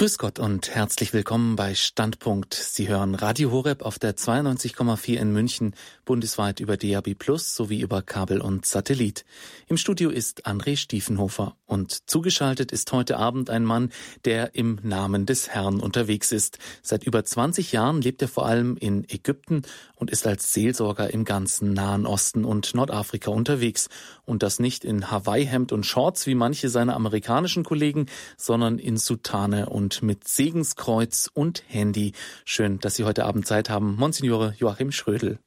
Grüß Gott und herzlich willkommen bei Standpunkt. Sie hören Radio Horeb auf der 92,4 in München, bundesweit über DAB Plus sowie über Kabel und Satellit. Im Studio ist André Stiefenhofer und zugeschaltet ist heute Abend ein Mann, der im Namen des Herrn unterwegs ist. Seit über 20 Jahren lebt er vor allem in Ägypten und ist als Seelsorger im ganzen Nahen Osten und Nordafrika unterwegs. Und das nicht in Hawaii-Hemd und Shorts wie manche seiner amerikanischen Kollegen, sondern in Sutane und und mit Segenskreuz und Handy. Schön, dass Sie heute Abend Zeit haben. Monsignore Joachim Schrödel.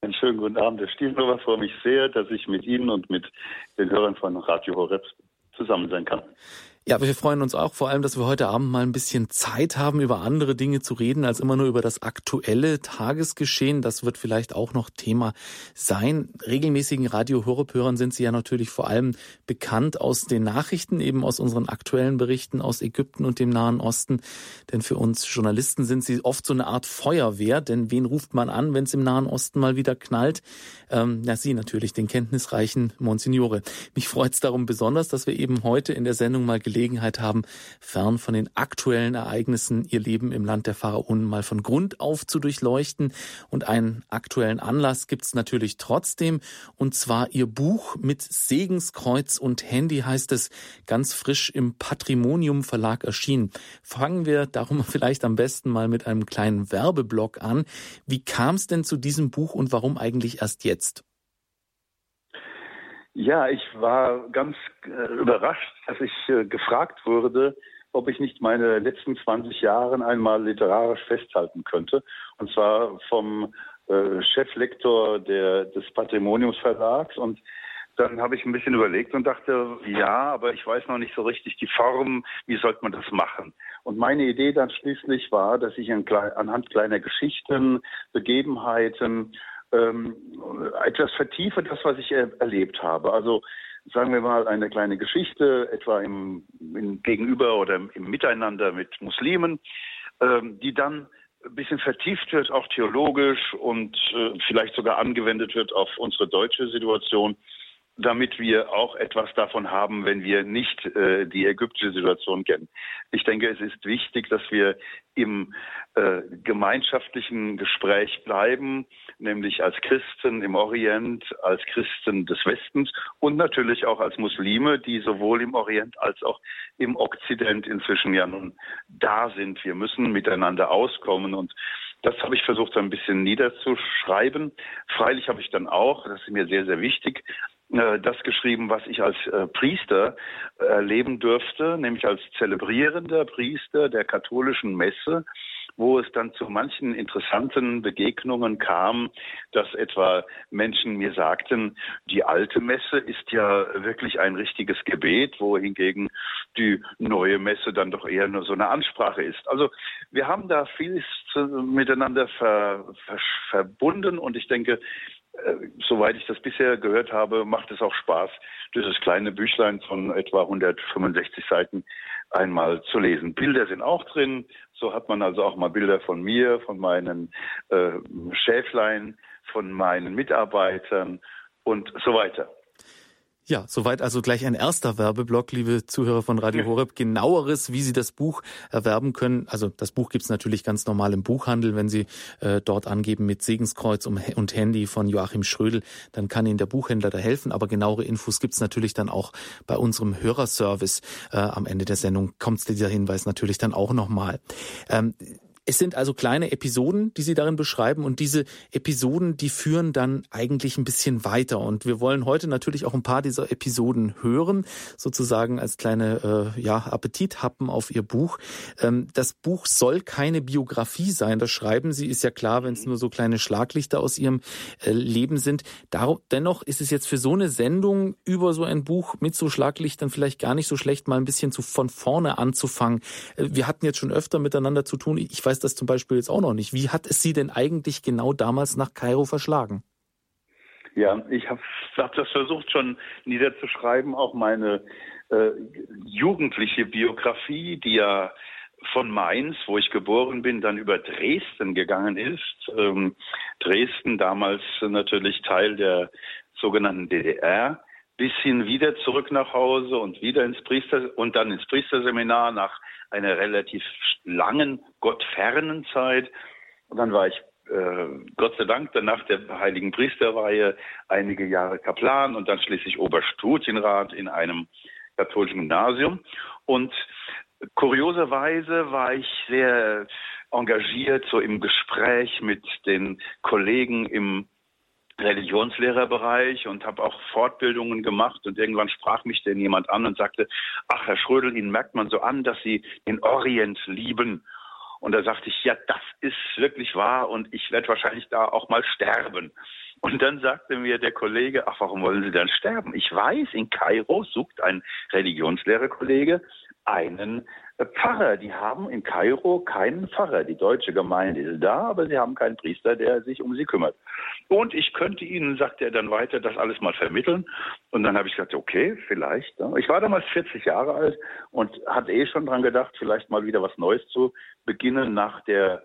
Einen schönen guten Abend, Herr Stiefenhofer. freue mich sehr, dass ich mit Ihnen und mit den Hörern von Radio Horeb zusammen sein kann. Ja, wir freuen uns auch vor allem, dass wir heute Abend mal ein bisschen Zeit haben, über andere Dinge zu reden, als immer nur über das aktuelle Tagesgeschehen. Das wird vielleicht auch noch Thema sein. Regelmäßigen Radio-Hörern sind Sie ja natürlich vor allem bekannt aus den Nachrichten, eben aus unseren aktuellen Berichten aus Ägypten und dem Nahen Osten. Denn für uns Journalisten sind Sie oft so eine Art Feuerwehr. Denn wen ruft man an, wenn es im Nahen Osten mal wieder knallt? Ähm, ja, Sie natürlich, den kenntnisreichen Monsignore. Mich freut es darum besonders, dass wir eben heute in der Sendung mal Gelegenheit haben, fern von den aktuellen Ereignissen ihr Leben im Land der Pharaonen mal von Grund auf zu durchleuchten. Und einen aktuellen Anlass gibt es natürlich trotzdem, und zwar ihr Buch mit Segenskreuz und Handy heißt es, ganz frisch im Patrimonium Verlag erschienen. Fangen wir darum vielleicht am besten mal mit einem kleinen Werbeblock an. Wie kam es denn zu diesem Buch und warum eigentlich erst jetzt? Ja, ich war ganz äh, überrascht, dass ich äh, gefragt wurde, ob ich nicht meine letzten 20 Jahre einmal literarisch festhalten könnte. Und zwar vom äh, Cheflektor der, des Patrimoniumsverlags. Und dann habe ich ein bisschen überlegt und dachte, ja, aber ich weiß noch nicht so richtig die Form, wie sollte man das machen. Und meine Idee dann schließlich war, dass ich anhand kleiner Geschichten, Begebenheiten ähm, etwas vertiefe, das, was ich er erlebt habe. Also sagen wir mal eine kleine Geschichte, etwa im, im Gegenüber oder im, Miteinander mit Muslimen, ähm, die dann ein bisschen vertieft wird, auch theologisch und äh, vielleicht sogar angewendet wird auf unsere deutsche Situation damit wir auch etwas davon haben, wenn wir nicht äh, die ägyptische Situation kennen. Ich denke, es ist wichtig, dass wir im äh, gemeinschaftlichen Gespräch bleiben, nämlich als Christen im Orient, als Christen des Westens und natürlich auch als Muslime, die sowohl im Orient als auch im Okzident inzwischen ja nun da sind. Wir müssen miteinander auskommen und das habe ich versucht, ein bisschen niederzuschreiben. Freilich habe ich dann auch, das ist mir sehr, sehr wichtig, das geschrieben, was ich als äh, Priester erleben durfte, nämlich als zelebrierender Priester der katholischen Messe, wo es dann zu manchen interessanten Begegnungen kam, dass etwa Menschen mir sagten, die alte Messe ist ja wirklich ein richtiges Gebet, wohingegen die neue Messe dann doch eher nur so eine Ansprache ist. Also wir haben da vieles miteinander ver, ver, verbunden und ich denke, äh, soweit ich das bisher gehört habe, macht es auch Spaß, dieses kleine Büchlein von etwa 165 Seiten einmal zu lesen. Bilder sind auch drin. So hat man also auch mal Bilder von mir, von meinen äh, Schäflein, von meinen Mitarbeitern und so weiter. Ja, soweit also gleich ein erster Werbeblock, liebe Zuhörer von Radio Horeb. Genaueres, wie Sie das Buch erwerben können. Also das Buch gibt's natürlich ganz normal im Buchhandel. Wenn Sie äh, dort angeben mit Segenskreuz und Handy von Joachim Schrödel, dann kann Ihnen der Buchhändler da helfen. Aber genauere Infos gibt's natürlich dann auch bei unserem Hörerservice. Äh, am Ende der Sendung kommt dieser Hinweis natürlich dann auch nochmal. Ähm, es sind also kleine Episoden, die Sie darin beschreiben und diese Episoden, die führen dann eigentlich ein bisschen weiter und wir wollen heute natürlich auch ein paar dieser Episoden hören, sozusagen als kleine äh, ja, Appetithappen auf Ihr Buch. Ähm, das Buch soll keine Biografie sein, das schreiben Sie, ist ja klar, wenn es nur so kleine Schlaglichter aus Ihrem äh, Leben sind. Darum, dennoch ist es jetzt für so eine Sendung über so ein Buch mit so Schlaglichtern vielleicht gar nicht so schlecht, mal ein bisschen zu, von vorne anzufangen. Äh, wir hatten jetzt schon öfter miteinander zu tun. Ich weiß weiß das zum Beispiel jetzt auch noch nicht. Wie hat es Sie denn eigentlich genau damals nach Kairo verschlagen? Ja, ich habe hab das versucht schon niederzuschreiben, auch meine äh, jugendliche Biografie, die ja von Mainz, wo ich geboren bin, dann über Dresden gegangen ist. Ähm, Dresden damals natürlich Teil der sogenannten DDR bis hin wieder zurück nach Hause und wieder ins Priester und dann ins Priesterseminar nach einer relativ langen, gottfernen Zeit. Und dann war ich äh, Gott sei Dank dann nach der heiligen Priesterweihe einige Jahre Kaplan und dann schließlich Oberstudienrat in einem katholischen Gymnasium. Und kurioserweise war ich sehr engagiert so im Gespräch mit den Kollegen im Religionslehrerbereich und habe auch Fortbildungen gemacht und irgendwann sprach mich denn jemand an und sagte, ach Herr Schrödel, Ihnen merkt man so an, dass Sie den Orient lieben. Und da sagte ich, ja, das ist wirklich wahr und ich werde wahrscheinlich da auch mal sterben. Und dann sagte mir der Kollege, ach, warum wollen Sie dann sterben? Ich weiß, in Kairo sucht ein Religionslehrerkollege einen Pfarrer. Die haben in Kairo keinen Pfarrer. Die deutsche Gemeinde ist da, aber sie haben keinen Priester, der sich um sie kümmert. Und ich könnte Ihnen, sagte er dann weiter, das alles mal vermitteln. Und dann habe ich gesagt, okay, vielleicht. Ich war damals 40 Jahre alt und hatte eh schon dran gedacht, vielleicht mal wieder was Neues zu beginnen nach der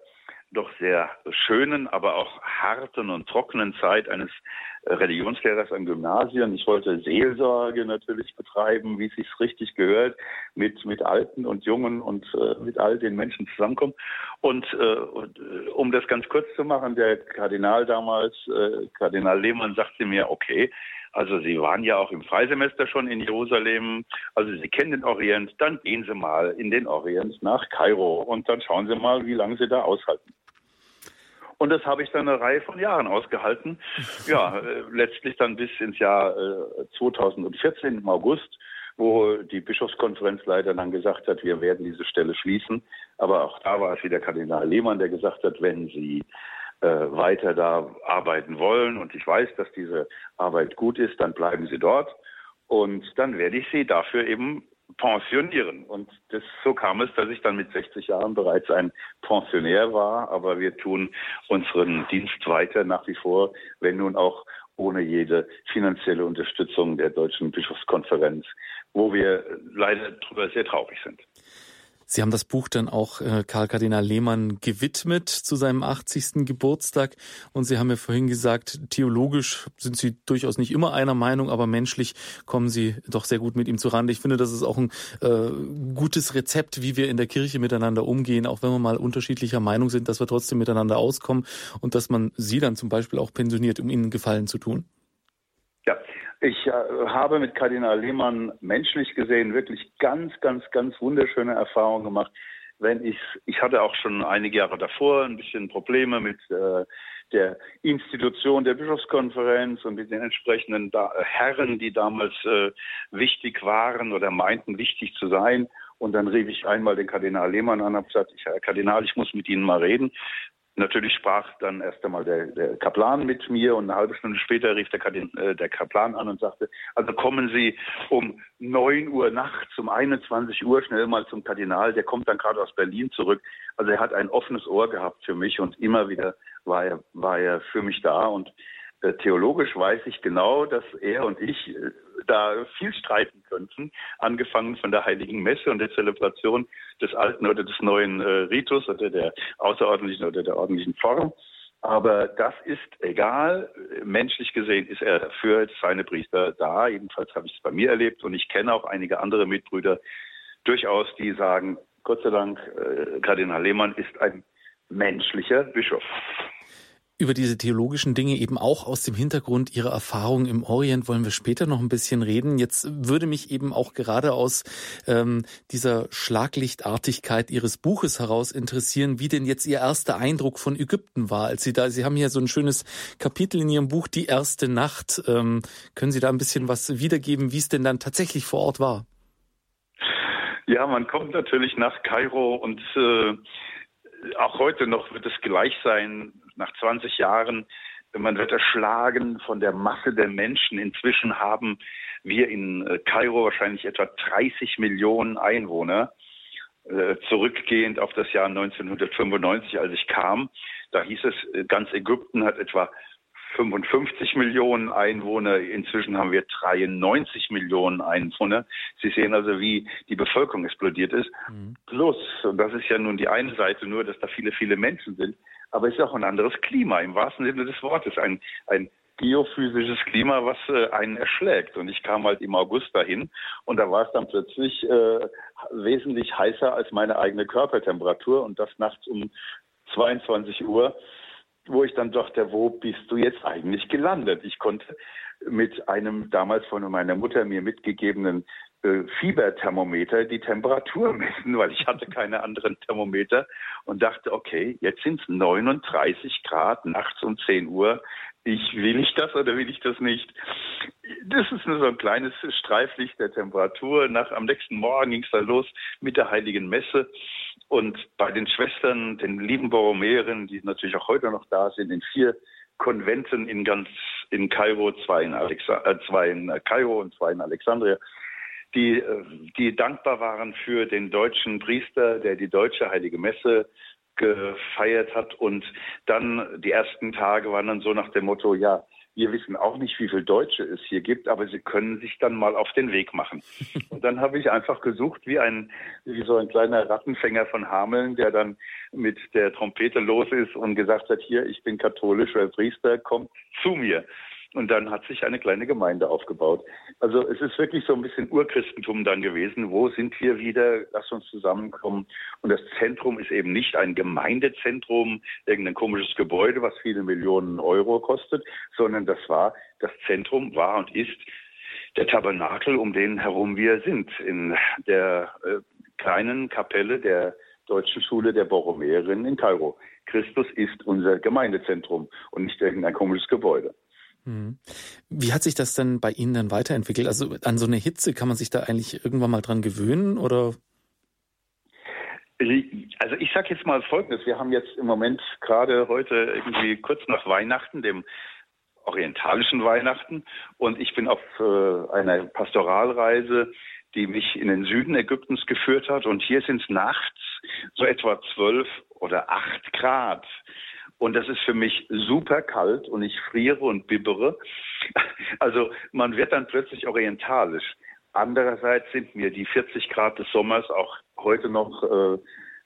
doch sehr schönen, aber auch harten und trockenen Zeit eines Religionslehrers am Gymnasium. Ich wollte Seelsorge natürlich betreiben, wie es sich richtig gehört, mit, mit Alten und Jungen und äh, mit all den Menschen zusammenkommen. Und, äh, und äh, um das ganz kurz zu machen, der Kardinal damals, äh, Kardinal Lehmann, sagte mir, okay, also Sie waren ja auch im Freisemester schon in Jerusalem, also Sie kennen den Orient, dann gehen Sie mal in den Orient nach Kairo und dann schauen Sie mal, wie lange Sie da aushalten. Und das habe ich dann eine Reihe von Jahren ausgehalten. Ja, äh, letztlich dann bis ins Jahr äh, 2014 im August, wo die Bischofskonferenz leider dann gesagt hat, wir werden diese Stelle schließen. Aber auch da war es wieder Kardinal Lehmann, der gesagt hat, wenn Sie äh, weiter da arbeiten wollen und ich weiß, dass diese Arbeit gut ist, dann bleiben Sie dort. Und dann werde ich Sie dafür eben pensionieren. Und das, so kam es, dass ich dann mit 60 Jahren bereits ein Pensionär war. Aber wir tun unseren Dienst weiter nach wie vor, wenn nun auch ohne jede finanzielle Unterstützung der Deutschen Bischofskonferenz, wo wir leider darüber sehr traurig sind. Sie haben das Buch dann auch äh, Karl Kardinal Lehmann gewidmet zu seinem 80. Geburtstag. Und Sie haben ja vorhin gesagt, theologisch sind Sie durchaus nicht immer einer Meinung, aber menschlich kommen Sie doch sehr gut mit ihm zurande. Ich finde, das ist auch ein äh, gutes Rezept, wie wir in der Kirche miteinander umgehen, auch wenn wir mal unterschiedlicher Meinung sind, dass wir trotzdem miteinander auskommen und dass man Sie dann zum Beispiel auch pensioniert, um Ihnen Gefallen zu tun. Ja, ich äh, habe mit Kardinal Lehmann menschlich gesehen wirklich ganz, ganz, ganz wunderschöne Erfahrungen gemacht. Wenn ich, ich hatte auch schon einige Jahre davor ein bisschen Probleme mit äh, der Institution der Bischofskonferenz und mit den entsprechenden da Herren, die damals äh, wichtig waren oder meinten, wichtig zu sein. Und dann rief ich einmal den Kardinal Lehmann an und habe gesagt, ich, Herr Kardinal, ich muss mit Ihnen mal reden. Natürlich sprach dann erst einmal der, der, Kaplan mit mir und eine halbe Stunde später rief der, äh, der, Kaplan an und sagte, also kommen Sie um 9 Uhr nachts, um 21 Uhr schnell mal zum Kardinal, der kommt dann gerade aus Berlin zurück. Also er hat ein offenes Ohr gehabt für mich und immer wieder war er, war er für mich da und äh, theologisch weiß ich genau, dass er und ich äh, da viel streiten könnten, angefangen von der heiligen Messe und der Zelebration des alten oder des neuen äh, Ritus oder der außerordentlichen oder der ordentlichen Form. Aber das ist egal. Menschlich gesehen ist er dafür seine Priester da. Jedenfalls habe ich es bei mir erlebt und ich kenne auch einige andere Mitbrüder durchaus, die sagen, Gott sei Dank, äh, Kardinal Lehmann ist ein menschlicher Bischof über diese theologischen Dinge eben auch aus dem Hintergrund Ihrer Erfahrungen im Orient wollen wir später noch ein bisschen reden. Jetzt würde mich eben auch gerade aus ähm, dieser Schlaglichtartigkeit Ihres Buches heraus interessieren, wie denn jetzt Ihr erster Eindruck von Ägypten war, als Sie da, Sie haben hier so ein schönes Kapitel in Ihrem Buch, Die erste Nacht. Ähm, können Sie da ein bisschen was wiedergeben, wie es denn dann tatsächlich vor Ort war? Ja, man kommt natürlich nach Kairo und äh, auch heute noch wird es gleich sein nach 20 Jahren, man wird erschlagen von der Masse der Menschen. Inzwischen haben wir in äh, Kairo wahrscheinlich etwa 30 Millionen Einwohner. Äh, zurückgehend auf das Jahr 1995, als ich kam, da hieß es, äh, ganz Ägypten hat etwa 55 Millionen Einwohner. Inzwischen haben wir 93 Millionen Einwohner. Sie sehen also, wie die Bevölkerung explodiert ist. Mhm. Plus, und das ist ja nun die eine Seite nur, dass da viele, viele Menschen sind aber es ist auch ein anderes Klima im wahrsten Sinne des Wortes. Ein, ein geophysisches Klima, was äh, einen erschlägt. Und ich kam halt im August dahin und da war es dann plötzlich äh, wesentlich heißer als meine eigene Körpertemperatur und das nachts um 22 Uhr, wo ich dann dachte, wo bist du jetzt eigentlich gelandet? Ich konnte mit einem damals von meiner Mutter mir mitgegebenen Fieberthermometer die Temperatur messen, weil ich hatte keine anderen Thermometer und dachte, okay, jetzt sind es 39 Grad nachts um 10 Uhr. Ich will ich das oder will ich das nicht? Das ist nur so ein kleines Streiflicht der Temperatur. Nach, am nächsten Morgen ging es dann los mit der Heiligen Messe. Und bei den Schwestern, den lieben Borromäerinnen, die natürlich auch heute noch da sind, in vier Konventen in ganz in Kairo, zwei in, Alexa, äh, zwei in Kairo und zwei in Alexandria, die, äh, die dankbar waren für den deutschen Priester, der die deutsche Heilige Messe gefeiert hat. Und dann die ersten Tage waren dann so nach dem Motto, ja, wir wissen auch nicht, wie viele Deutsche es hier gibt, aber sie können sich dann mal auf den Weg machen. Und dann habe ich einfach gesucht, wie ein, wie so ein kleiner Rattenfänger von Hameln, der dann mit der Trompete los ist und gesagt hat, hier, ich bin katholischer Priester, kommt zu mir. Und dann hat sich eine kleine Gemeinde aufgebaut. Also es ist wirklich so ein bisschen Urchristentum dann gewesen. Wo sind wir wieder? Lass uns zusammenkommen. Und das Zentrum ist eben nicht ein Gemeindezentrum, irgendein komisches Gebäude, was viele Millionen Euro kostet, sondern das war, das Zentrum war und ist der Tabernakel, um den herum wir sind, in der äh, kleinen Kapelle der Deutschen Schule der Borromäerinnen in Kairo. Christus ist unser Gemeindezentrum und nicht irgendein komisches Gebäude. Mhm. Wie hat sich das denn bei Ihnen dann weiterentwickelt? Also an so eine Hitze kann man sich da eigentlich irgendwann mal dran gewöhnen oder? Also ich sage jetzt mal Folgendes. Wir haben jetzt im Moment gerade heute irgendwie kurz nach Weihnachten, dem orientalischen Weihnachten, und ich bin auf äh, einer Pastoralreise, die mich in den Süden Ägyptens geführt hat. Und hier sind es nachts so etwa zwölf oder acht Grad. Und das ist für mich super kalt und ich friere und bibbere. Also man wird dann plötzlich orientalisch. Andererseits sind mir die 40 Grad des Sommers auch heute noch äh,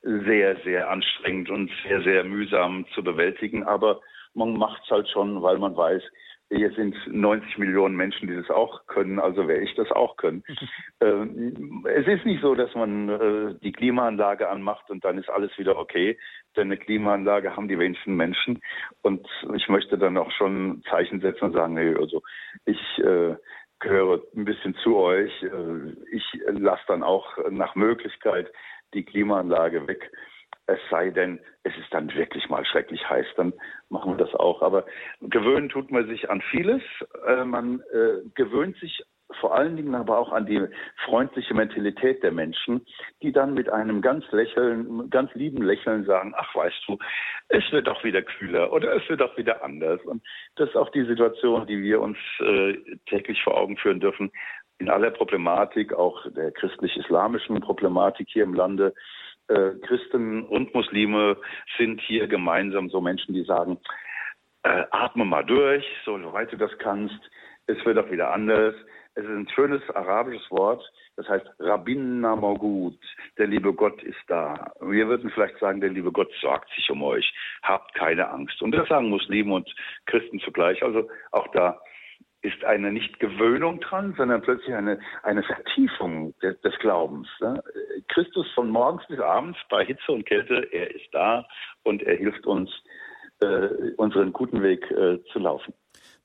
sehr, sehr anstrengend und sehr, sehr mühsam zu bewältigen. Aber man macht es halt schon, weil man weiß, hier sind 90 Millionen Menschen, die das auch können, also werde ich das auch können. ähm, es ist nicht so, dass man äh, die Klimaanlage anmacht und dann ist alles wieder okay, denn eine Klimaanlage haben die wenigsten Menschen. Und ich möchte dann auch schon Zeichen setzen und sagen, nee, also ich äh, gehöre ein bisschen zu euch. Äh, ich lasse dann auch nach Möglichkeit die Klimaanlage weg. Es sei denn, es ist dann wirklich mal schrecklich heiß, dann machen wir das auch. Aber gewöhnen tut man sich an vieles. Äh, man äh, gewöhnt sich vor allen Dingen aber auch an die freundliche Mentalität der Menschen, die dann mit einem ganz lächeln, ganz lieben Lächeln sagen, ach weißt du, es wird auch wieder kühler oder es wird auch wieder anders. Und das ist auch die Situation, die wir uns äh, täglich vor Augen führen dürfen. In aller Problematik, auch der christlich-islamischen Problematik hier im Lande, äh, Christen und Muslime sind hier gemeinsam so Menschen, die sagen, äh, atme mal durch, so soweit du das kannst. Es wird auch wieder anders. Es ist ein schönes arabisches Wort, das heißt Rabbin Namogut, der liebe Gott ist da. Wir würden vielleicht sagen, der liebe Gott sorgt sich um euch, habt keine Angst. Und das sagen Muslime und Christen zugleich. Also auch da ist eine nicht Gewöhnung dran, sondern plötzlich eine, eine Vertiefung des, des Glaubens. Ne? Christus von morgens bis abends bei Hitze und Kälte, er ist da und er hilft uns, äh, unseren guten Weg äh, zu laufen.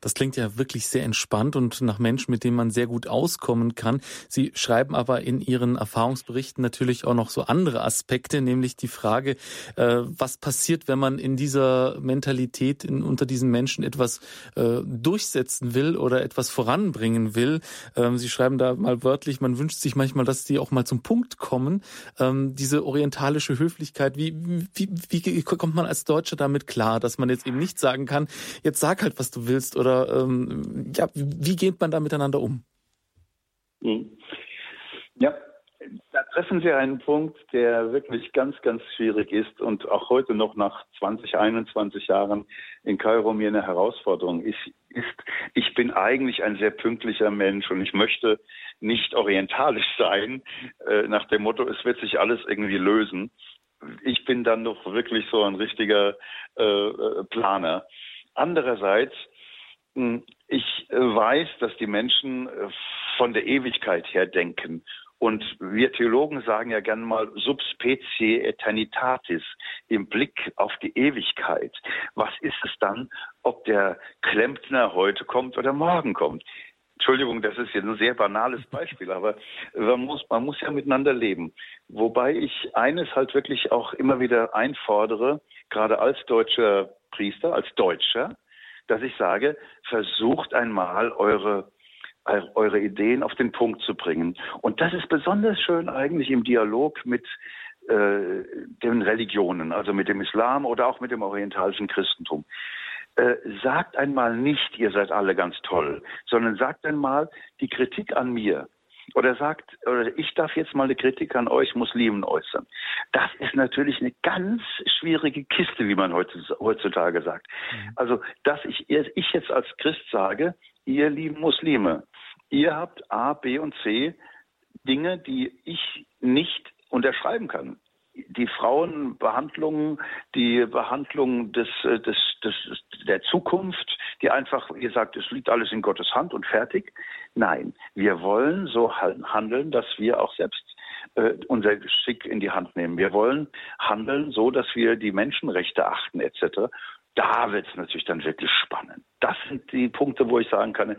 Das klingt ja wirklich sehr entspannt und nach Menschen, mit denen man sehr gut auskommen kann. Sie schreiben aber in Ihren Erfahrungsberichten natürlich auch noch so andere Aspekte, nämlich die Frage, äh, was passiert, wenn man in dieser Mentalität in, unter diesen Menschen etwas äh, durchsetzen will oder etwas voranbringen will. Ähm, Sie schreiben da mal wörtlich, man wünscht sich manchmal, dass die auch mal zum Punkt kommen. Ähm, diese orientalische Höflichkeit, wie, wie, wie kommt man als Deutscher damit klar, dass man jetzt eben nicht sagen kann, jetzt sag halt, was du willst oder oder ähm, ja, wie geht man da miteinander um? Hm. Ja, da treffen Sie einen Punkt, der wirklich ganz, ganz schwierig ist und auch heute noch nach 20, 21 Jahren in Kairo mir eine Herausforderung ist. ist ich bin eigentlich ein sehr pünktlicher Mensch und ich möchte nicht orientalisch sein, äh, nach dem Motto, es wird sich alles irgendwie lösen. Ich bin dann doch wirklich so ein richtiger äh, äh Planer. Andererseits ich äh, weiß, dass die Menschen äh, von der Ewigkeit her denken. Und wir Theologen sagen ja gern mal subspecie eternitatis, im Blick auf die Ewigkeit. Was ist es dann, ob der Klempner heute kommt oder morgen kommt? Entschuldigung, das ist jetzt ein sehr banales Beispiel, aber man muss, man muss ja miteinander leben. Wobei ich eines halt wirklich auch immer wieder einfordere, gerade als deutscher Priester, als Deutscher, dass ich sage, versucht einmal eure eure Ideen auf den Punkt zu bringen. Und das ist besonders schön eigentlich im Dialog mit äh, den Religionen, also mit dem Islam oder auch mit dem orientalischen Christentum. Äh, sagt einmal nicht, ihr seid alle ganz toll, sondern sagt einmal die Kritik an mir. Oder sagt, oder ich darf jetzt mal eine Kritik an euch Muslimen äußern. Das ist natürlich eine ganz schwierige Kiste, wie man heutzutage sagt. Mhm. Also, dass ich, ich jetzt als Christ sage, ihr lieben Muslime, ihr habt A, B und C Dinge, die ich nicht unterschreiben kann die Frauenbehandlung, die Behandlung des, des, des, der Zukunft, die einfach, ihr sagt, es liegt alles in Gottes Hand und fertig. Nein, wir wollen so handeln, dass wir auch selbst äh, unser Geschick in die Hand nehmen. Wir wollen handeln so, dass wir die Menschenrechte achten etc. Da wird es natürlich dann wirklich spannend. Das sind die Punkte, wo ich sagen kann,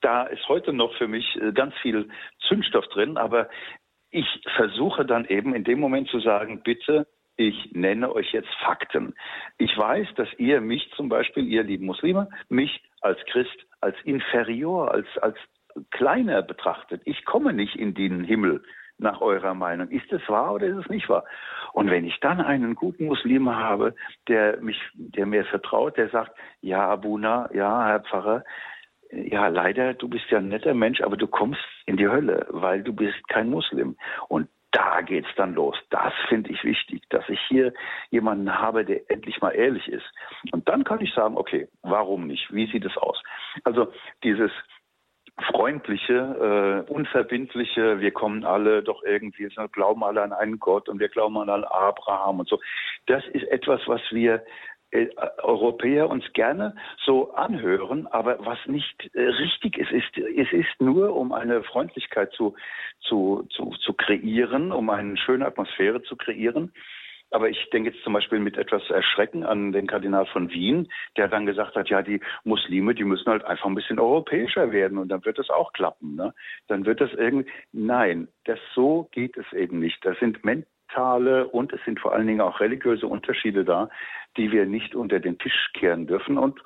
da ist heute noch für mich äh, ganz viel Zündstoff drin, aber ich versuche dann eben in dem Moment zu sagen, bitte, ich nenne euch jetzt Fakten. Ich weiß, dass ihr mich zum Beispiel, ihr lieben Muslime, mich als Christ, als inferior, als, als kleiner betrachtet. Ich komme nicht in den Himmel nach eurer Meinung. Ist es wahr oder ist es nicht wahr? Und wenn ich dann einen guten Muslim habe, der mich, der mir vertraut, der sagt, ja, Abuna, ja, Herr Pfarrer, ja, leider, du bist ja ein netter Mensch, aber du kommst in die Hölle, weil du bist kein Muslim. Und da geht's dann los. Das finde ich wichtig, dass ich hier jemanden habe, der endlich mal ehrlich ist. Und dann kann ich sagen, okay, warum nicht? Wie sieht es aus? Also dieses freundliche, äh, unverbindliche, wir kommen alle doch irgendwie, wir glauben alle an einen Gott und wir glauben an Abraham und so. Das ist etwas, was wir äh, Europäer uns gerne so anhören, aber was nicht äh, richtig ist, ist, es ist nur, um eine Freundlichkeit zu, zu, zu, zu kreieren, um eine schöne Atmosphäre zu kreieren. Aber ich denke jetzt zum Beispiel mit etwas Erschrecken an den Kardinal von Wien, der dann gesagt hat, ja, die Muslime, die müssen halt einfach ein bisschen europäischer werden und dann wird es auch klappen. Ne? Dann wird das irgendwie, nein, das so geht es eben nicht. Das sind Men mentale und es sind vor allen Dingen auch religiöse Unterschiede da, die wir nicht unter den Tisch kehren dürfen. Und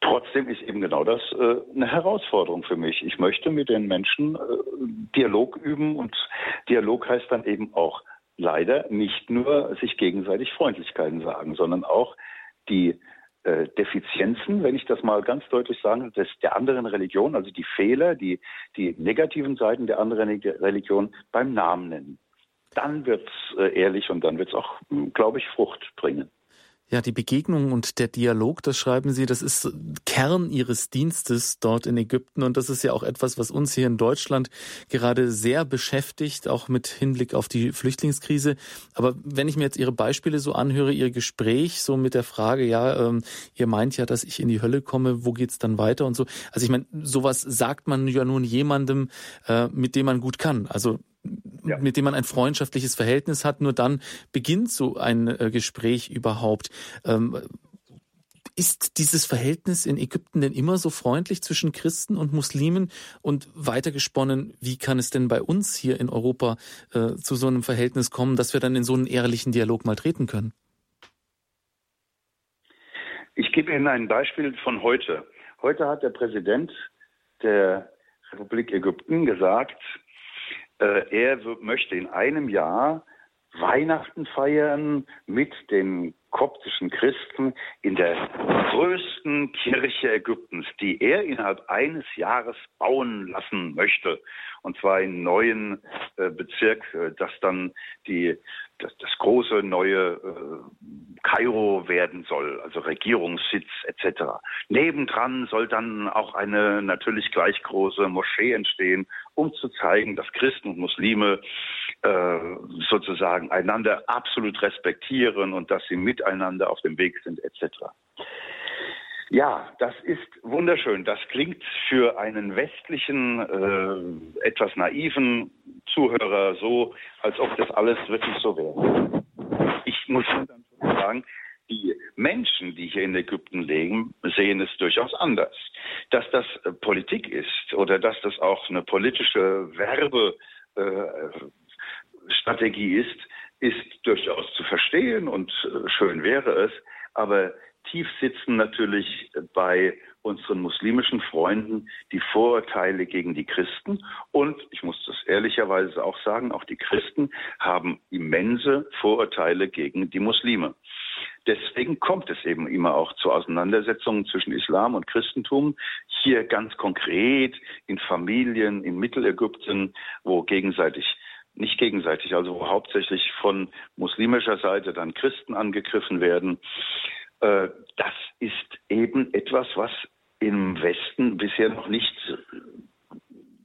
trotzdem ist eben genau das äh, eine Herausforderung für mich. Ich möchte mit den Menschen äh, Dialog üben und Dialog heißt dann eben auch leider nicht nur sich gegenseitig Freundlichkeiten sagen, sondern auch die äh, Defizienzen, wenn ich das mal ganz deutlich sagen, des, der anderen Religion, also die Fehler, die, die negativen Seiten der anderen Religion beim Namen nennen dann wird es äh, ehrlich und dann wird es auch, hm, glaube ich, Frucht bringen. Ja, die Begegnung und der Dialog, das schreiben Sie, das ist Kern Ihres Dienstes dort in Ägypten. Und das ist ja auch etwas, was uns hier in Deutschland gerade sehr beschäftigt, auch mit Hinblick auf die Flüchtlingskrise. Aber wenn ich mir jetzt Ihre Beispiele so anhöre, Ihr Gespräch so mit der Frage, ja, ähm, ihr meint ja, dass ich in die Hölle komme, wo geht's dann weiter und so. Also ich meine, sowas sagt man ja nun jemandem, äh, mit dem man gut kann. Also ja. mit dem man ein freundschaftliches Verhältnis hat. Nur dann beginnt so ein äh, Gespräch überhaupt. Ähm, ist dieses Verhältnis in Ägypten denn immer so freundlich zwischen Christen und Muslimen? Und weitergesponnen, wie kann es denn bei uns hier in Europa äh, zu so einem Verhältnis kommen, dass wir dann in so einen ehrlichen Dialog mal treten können? Ich gebe Ihnen ein Beispiel von heute. Heute hat der Präsident der Republik Ägypten gesagt, äh, er möchte in einem Jahr Weihnachten feiern mit den koptischen Christen in der größten Kirche Ägyptens, die er innerhalb eines Jahres bauen lassen möchte. Und zwar in neuen äh, Bezirk, äh, das dann die, das, das große neue äh, Kairo werden soll, also Regierungssitz etc. Nebendran soll dann auch eine natürlich gleich große Moschee entstehen, um zu zeigen, dass Christen und Muslime äh, sozusagen einander absolut respektieren und dass sie miteinander auf dem Weg sind etc. Ja, das ist wunderschön. Das klingt für einen westlichen, äh, etwas naiven Zuhörer so, als ob das alles wirklich so wäre. Ich muss dann sagen, die Menschen, die hier in Ägypten leben, sehen es durchaus anders. Dass das äh, Politik ist oder dass das auch eine politische Werbestrategie äh, ist, ist durchaus zu verstehen und äh, schön wäre es. Aber tief sitzen natürlich bei unseren muslimischen Freunden die Vorurteile gegen die Christen. Und ich muss das ehrlicherweise auch sagen, auch die Christen haben immense Vorurteile gegen die Muslime. Deswegen kommt es eben immer auch zu Auseinandersetzungen zwischen Islam und Christentum. Hier ganz konkret in Familien in Mittelägypten, wo gegenseitig nicht gegenseitig, also wo hauptsächlich von muslimischer Seite dann Christen angegriffen werden. Äh, das ist eben etwas, was im Westen bisher noch nicht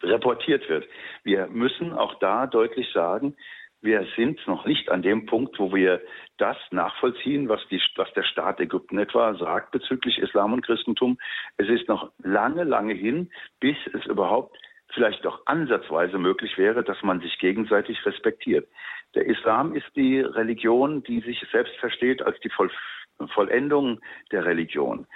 reportiert wird. Wir müssen auch da deutlich sagen, wir sind noch nicht an dem Punkt, wo wir das nachvollziehen, was, die, was der Staat Ägypten etwa sagt bezüglich Islam und Christentum. Es ist noch lange, lange hin, bis es überhaupt vielleicht auch ansatzweise möglich wäre, dass man sich gegenseitig respektiert. Der Islam ist die Religion, die sich selbst versteht als die Vollendung der Religion.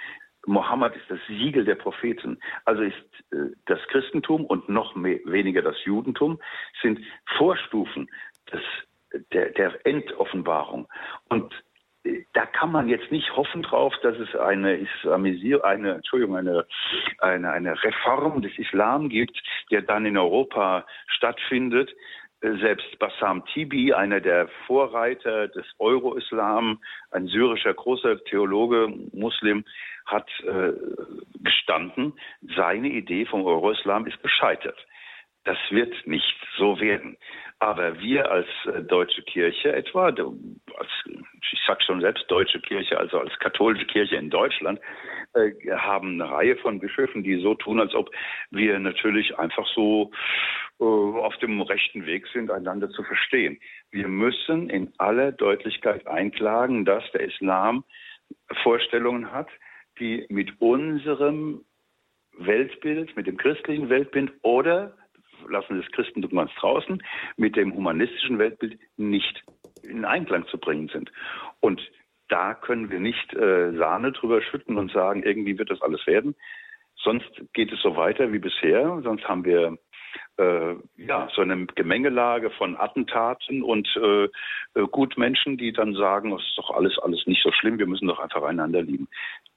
Mohammed ist das Siegel der Propheten. Also ist äh, das Christentum und noch mehr, weniger das Judentum sind Vorstufen des, der, der Endoffenbarung. Und äh, da kann man jetzt nicht hoffen drauf, dass es eine Islamisierung, eine, Entschuldigung, eine, eine, eine Reform des Islam gibt, der dann in Europa stattfindet, selbst Bassam Tibi, einer der Vorreiter des Euro-Islam, ein syrischer großer Theologe, Muslim, hat äh, gestanden, seine Idee vom Euro-Islam ist gescheitert. Das wird nicht so werden. Aber wir als äh, deutsche Kirche etwa, als, ich sage schon selbst deutsche Kirche, also als katholische Kirche in Deutschland, äh, haben eine Reihe von Bischöfen, die so tun, als ob wir natürlich einfach so auf dem rechten Weg sind, einander zu verstehen. Wir müssen in aller Deutlichkeit einklagen, dass der Islam Vorstellungen hat, die mit unserem Weltbild, mit dem christlichen Weltbild oder lassen wir das Christentum ganz draußen, mit dem humanistischen Weltbild nicht in Einklang zu bringen sind. Und da können wir nicht äh, Sahne drüber schütten und sagen, irgendwie wird das alles werden. Sonst geht es so weiter wie bisher. Sonst haben wir äh, ja so eine Gemengelage von Attentaten und äh, äh Gutmenschen, die dann sagen, es ist doch alles alles nicht so schlimm. Wir müssen doch einfach einander lieben.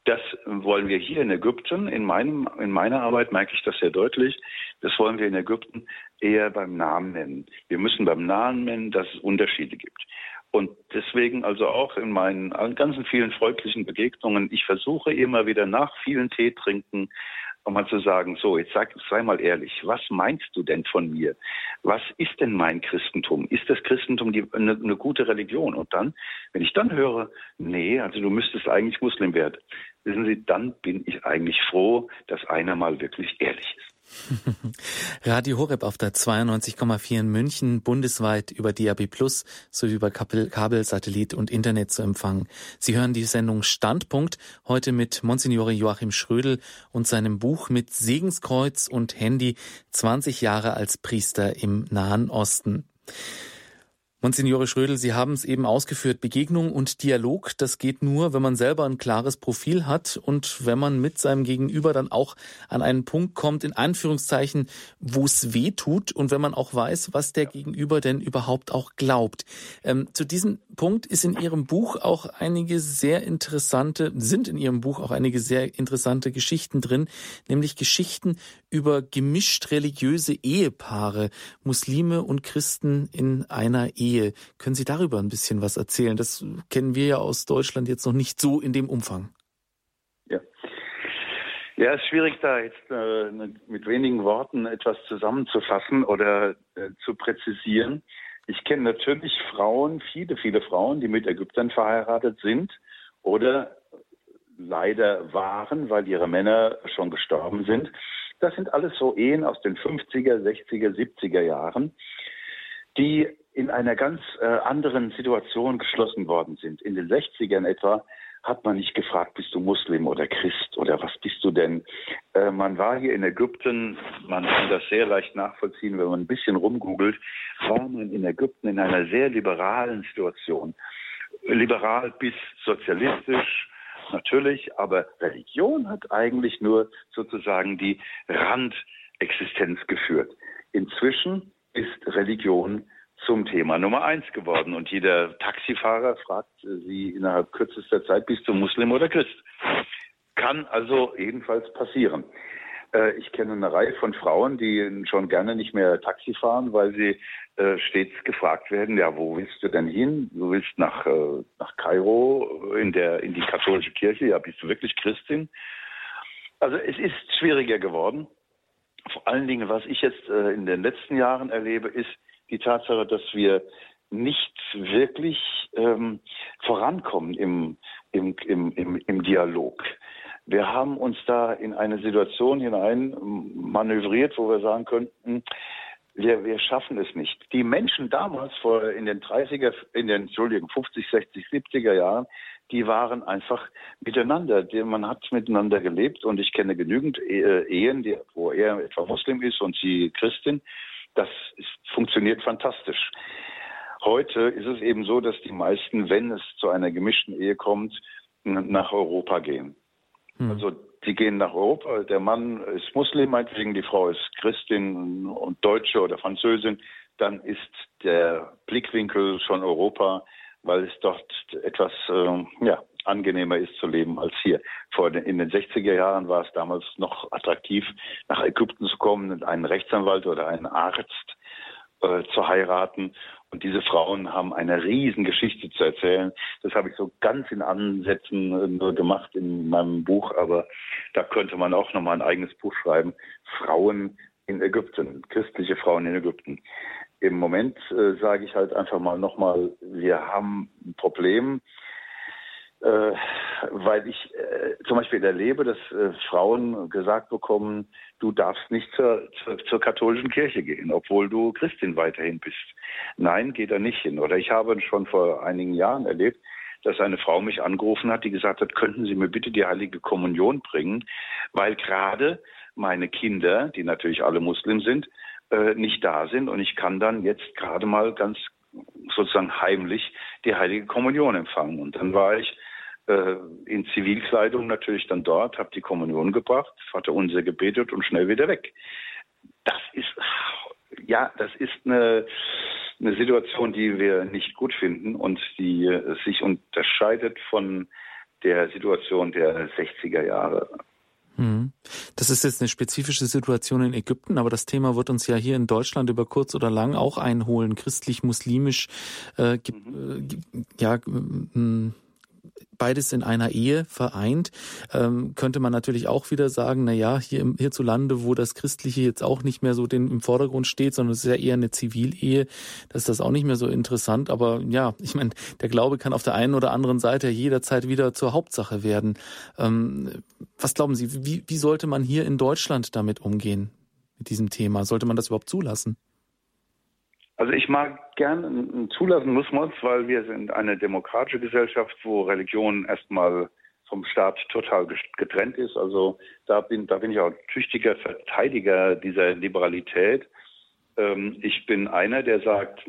Das wollen wir hier in Ägypten. In, meinem, in meiner Arbeit merke ich das sehr deutlich. Das wollen wir in Ägypten eher beim Namen nennen. Wir müssen beim Namen nennen, dass es Unterschiede gibt. Und deswegen also auch in meinen ganzen vielen freundlichen Begegnungen, ich versuche immer wieder nach vielen Tee trinken, um mal zu sagen, so, jetzt sag, sei mal ehrlich, was meinst du denn von mir? Was ist denn mein Christentum? Ist das Christentum die, eine, eine gute Religion? Und dann, wenn ich dann höre, nee, also du müsstest eigentlich Muslim werden, wissen Sie, dann bin ich eigentlich froh, dass einer mal wirklich ehrlich ist. Radio Horeb auf der 92,4 in München, bundesweit über DAB Plus sowie über Kabel, Satellit und Internet zu empfangen. Sie hören die Sendung Standpunkt heute mit Monsignore Joachim Schrödel und seinem Buch mit Segenskreuz und Handy 20 Jahre als Priester im Nahen Osten. Monsignore Schrödel, Sie haben es eben ausgeführt, Begegnung und Dialog, das geht nur, wenn man selber ein klares Profil hat und wenn man mit seinem Gegenüber dann auch an einen Punkt kommt, in Anführungszeichen, wo es weh tut und wenn man auch weiß, was der Gegenüber denn überhaupt auch glaubt. Ähm, zu diesem Punkt ist in Ihrem Buch auch einige sehr interessante, sind in Ihrem Buch auch einige sehr interessante Geschichten drin, nämlich Geschichten über gemischt religiöse Ehepaare, Muslime und Christen in einer Ehe. Ehe. Können Sie darüber ein bisschen was erzählen? Das kennen wir ja aus Deutschland jetzt noch nicht so in dem Umfang. Ja. Ja, es ist schwierig, da jetzt äh, mit wenigen Worten etwas zusammenzufassen oder äh, zu präzisieren. Ich kenne natürlich Frauen, viele, viele Frauen, die mit Ägyptern verheiratet sind oder leider waren, weil ihre Männer schon gestorben sind. Das sind alles so Ehen aus den 50er, 60er, 70er Jahren, die in einer ganz äh, anderen Situation geschlossen worden sind. In den 60ern etwa hat man nicht gefragt, bist du Muslim oder Christ oder was bist du denn? Äh, man war hier in Ägypten, man kann das sehr leicht nachvollziehen, wenn man ein bisschen rumgoogelt, war man in Ägypten in einer sehr liberalen Situation. Liberal bis sozialistisch, natürlich, aber Religion hat eigentlich nur sozusagen die Randexistenz geführt. Inzwischen ist Religion zum Thema Nummer eins geworden. Und jeder Taxifahrer fragt sie innerhalb kürzester Zeit, bist du Muslim oder Christ? Kann also ebenfalls passieren. Äh, ich kenne eine Reihe von Frauen, die schon gerne nicht mehr Taxi fahren, weil sie äh, stets gefragt werden, ja, wo willst du denn hin? Du willst nach, äh, nach Kairo in, der, in die katholische Kirche. Ja, bist du wirklich Christin? Also es ist schwieriger geworden. Vor allen Dingen, was ich jetzt in den letzten Jahren erlebe, ist, die Tatsache, dass wir nicht wirklich ähm, vorankommen im, im, im, im, im Dialog. Wir haben uns da in eine Situation hinein manövriert, wo wir sagen könnten, wir, wir schaffen es nicht. Die Menschen damals vor in den 30er, in den Entschuldigung, 50, 60, 70er Jahren, die waren einfach miteinander. Man hat miteinander gelebt und ich kenne genügend Ehen, die, wo er etwa Muslim ist und sie Christin das ist, funktioniert fantastisch. Heute ist es eben so, dass die meisten, wenn es zu einer gemischten Ehe kommt, nach Europa gehen. Hm. Also die gehen nach Europa. Der Mann ist Muslim, meinetwegen, die Frau ist Christin und Deutsche oder Französin. Dann ist der Blickwinkel schon Europa, weil es dort etwas äh, ja, angenehmer ist zu leben als hier. Vor den, in den 60er Jahren war es damals noch attraktiv, nach Ägypten zu kommen und einen Rechtsanwalt oder einen Arzt äh, zu heiraten. Und diese Frauen haben eine Riesengeschichte zu erzählen. Das habe ich so ganz in Ansätzen äh, nur gemacht in meinem Buch, aber da könnte man auch nochmal ein eigenes Buch schreiben. Frauen in Ägypten, christliche Frauen in Ägypten. Im Moment äh, sage ich halt einfach mal nochmal, wir haben ein Problem, äh, weil ich äh, zum Beispiel erlebe, dass äh, Frauen gesagt bekommen, du darfst nicht zur, zur, zur, katholischen Kirche gehen, obwohl du Christin weiterhin bist. Nein, geht da nicht hin. Oder ich habe schon vor einigen Jahren erlebt, dass eine Frau mich angerufen hat, die gesagt hat, könnten Sie mir bitte die heilige Kommunion bringen, weil gerade meine Kinder, die natürlich alle Muslim sind, äh, nicht da sind und ich kann dann jetzt gerade mal ganz sozusagen heimlich die heilige Kommunion empfangen. Und dann war ich äh, in Zivilkleidung natürlich dann dort, habe die Kommunion gebracht, Vater unser gebetet und schnell wieder weg. Das ist, ja, das ist eine, eine Situation, die wir nicht gut finden und die sich unterscheidet von der Situation der 60er Jahre. Das ist jetzt eine spezifische Situation in Ägypten, aber das Thema wird uns ja hier in Deutschland über kurz oder lang auch einholen. Christlich-muslimisch, äh, mhm. Äh, ja, beides in einer Ehe vereint, ähm, könnte man natürlich auch wieder sagen, na ja, hier hierzulande, wo das Christliche jetzt auch nicht mehr so den, im Vordergrund steht, sondern es ist ja eher eine Zivilehe, das ist das auch nicht mehr so interessant. Aber ja, ich meine, der Glaube kann auf der einen oder anderen Seite jederzeit wieder zur Hauptsache werden. Ähm, was glauben Sie, wie, wie sollte man hier in Deutschland damit umgehen, mit diesem Thema? Sollte man das überhaupt zulassen? Also ich mag gern zulassen muss man es, weil wir sind eine demokratische Gesellschaft, wo Religion erstmal vom Staat total getrennt ist. Also da bin, da bin ich auch tüchtiger Verteidiger dieser Liberalität. Ähm, ich bin einer, der sagt,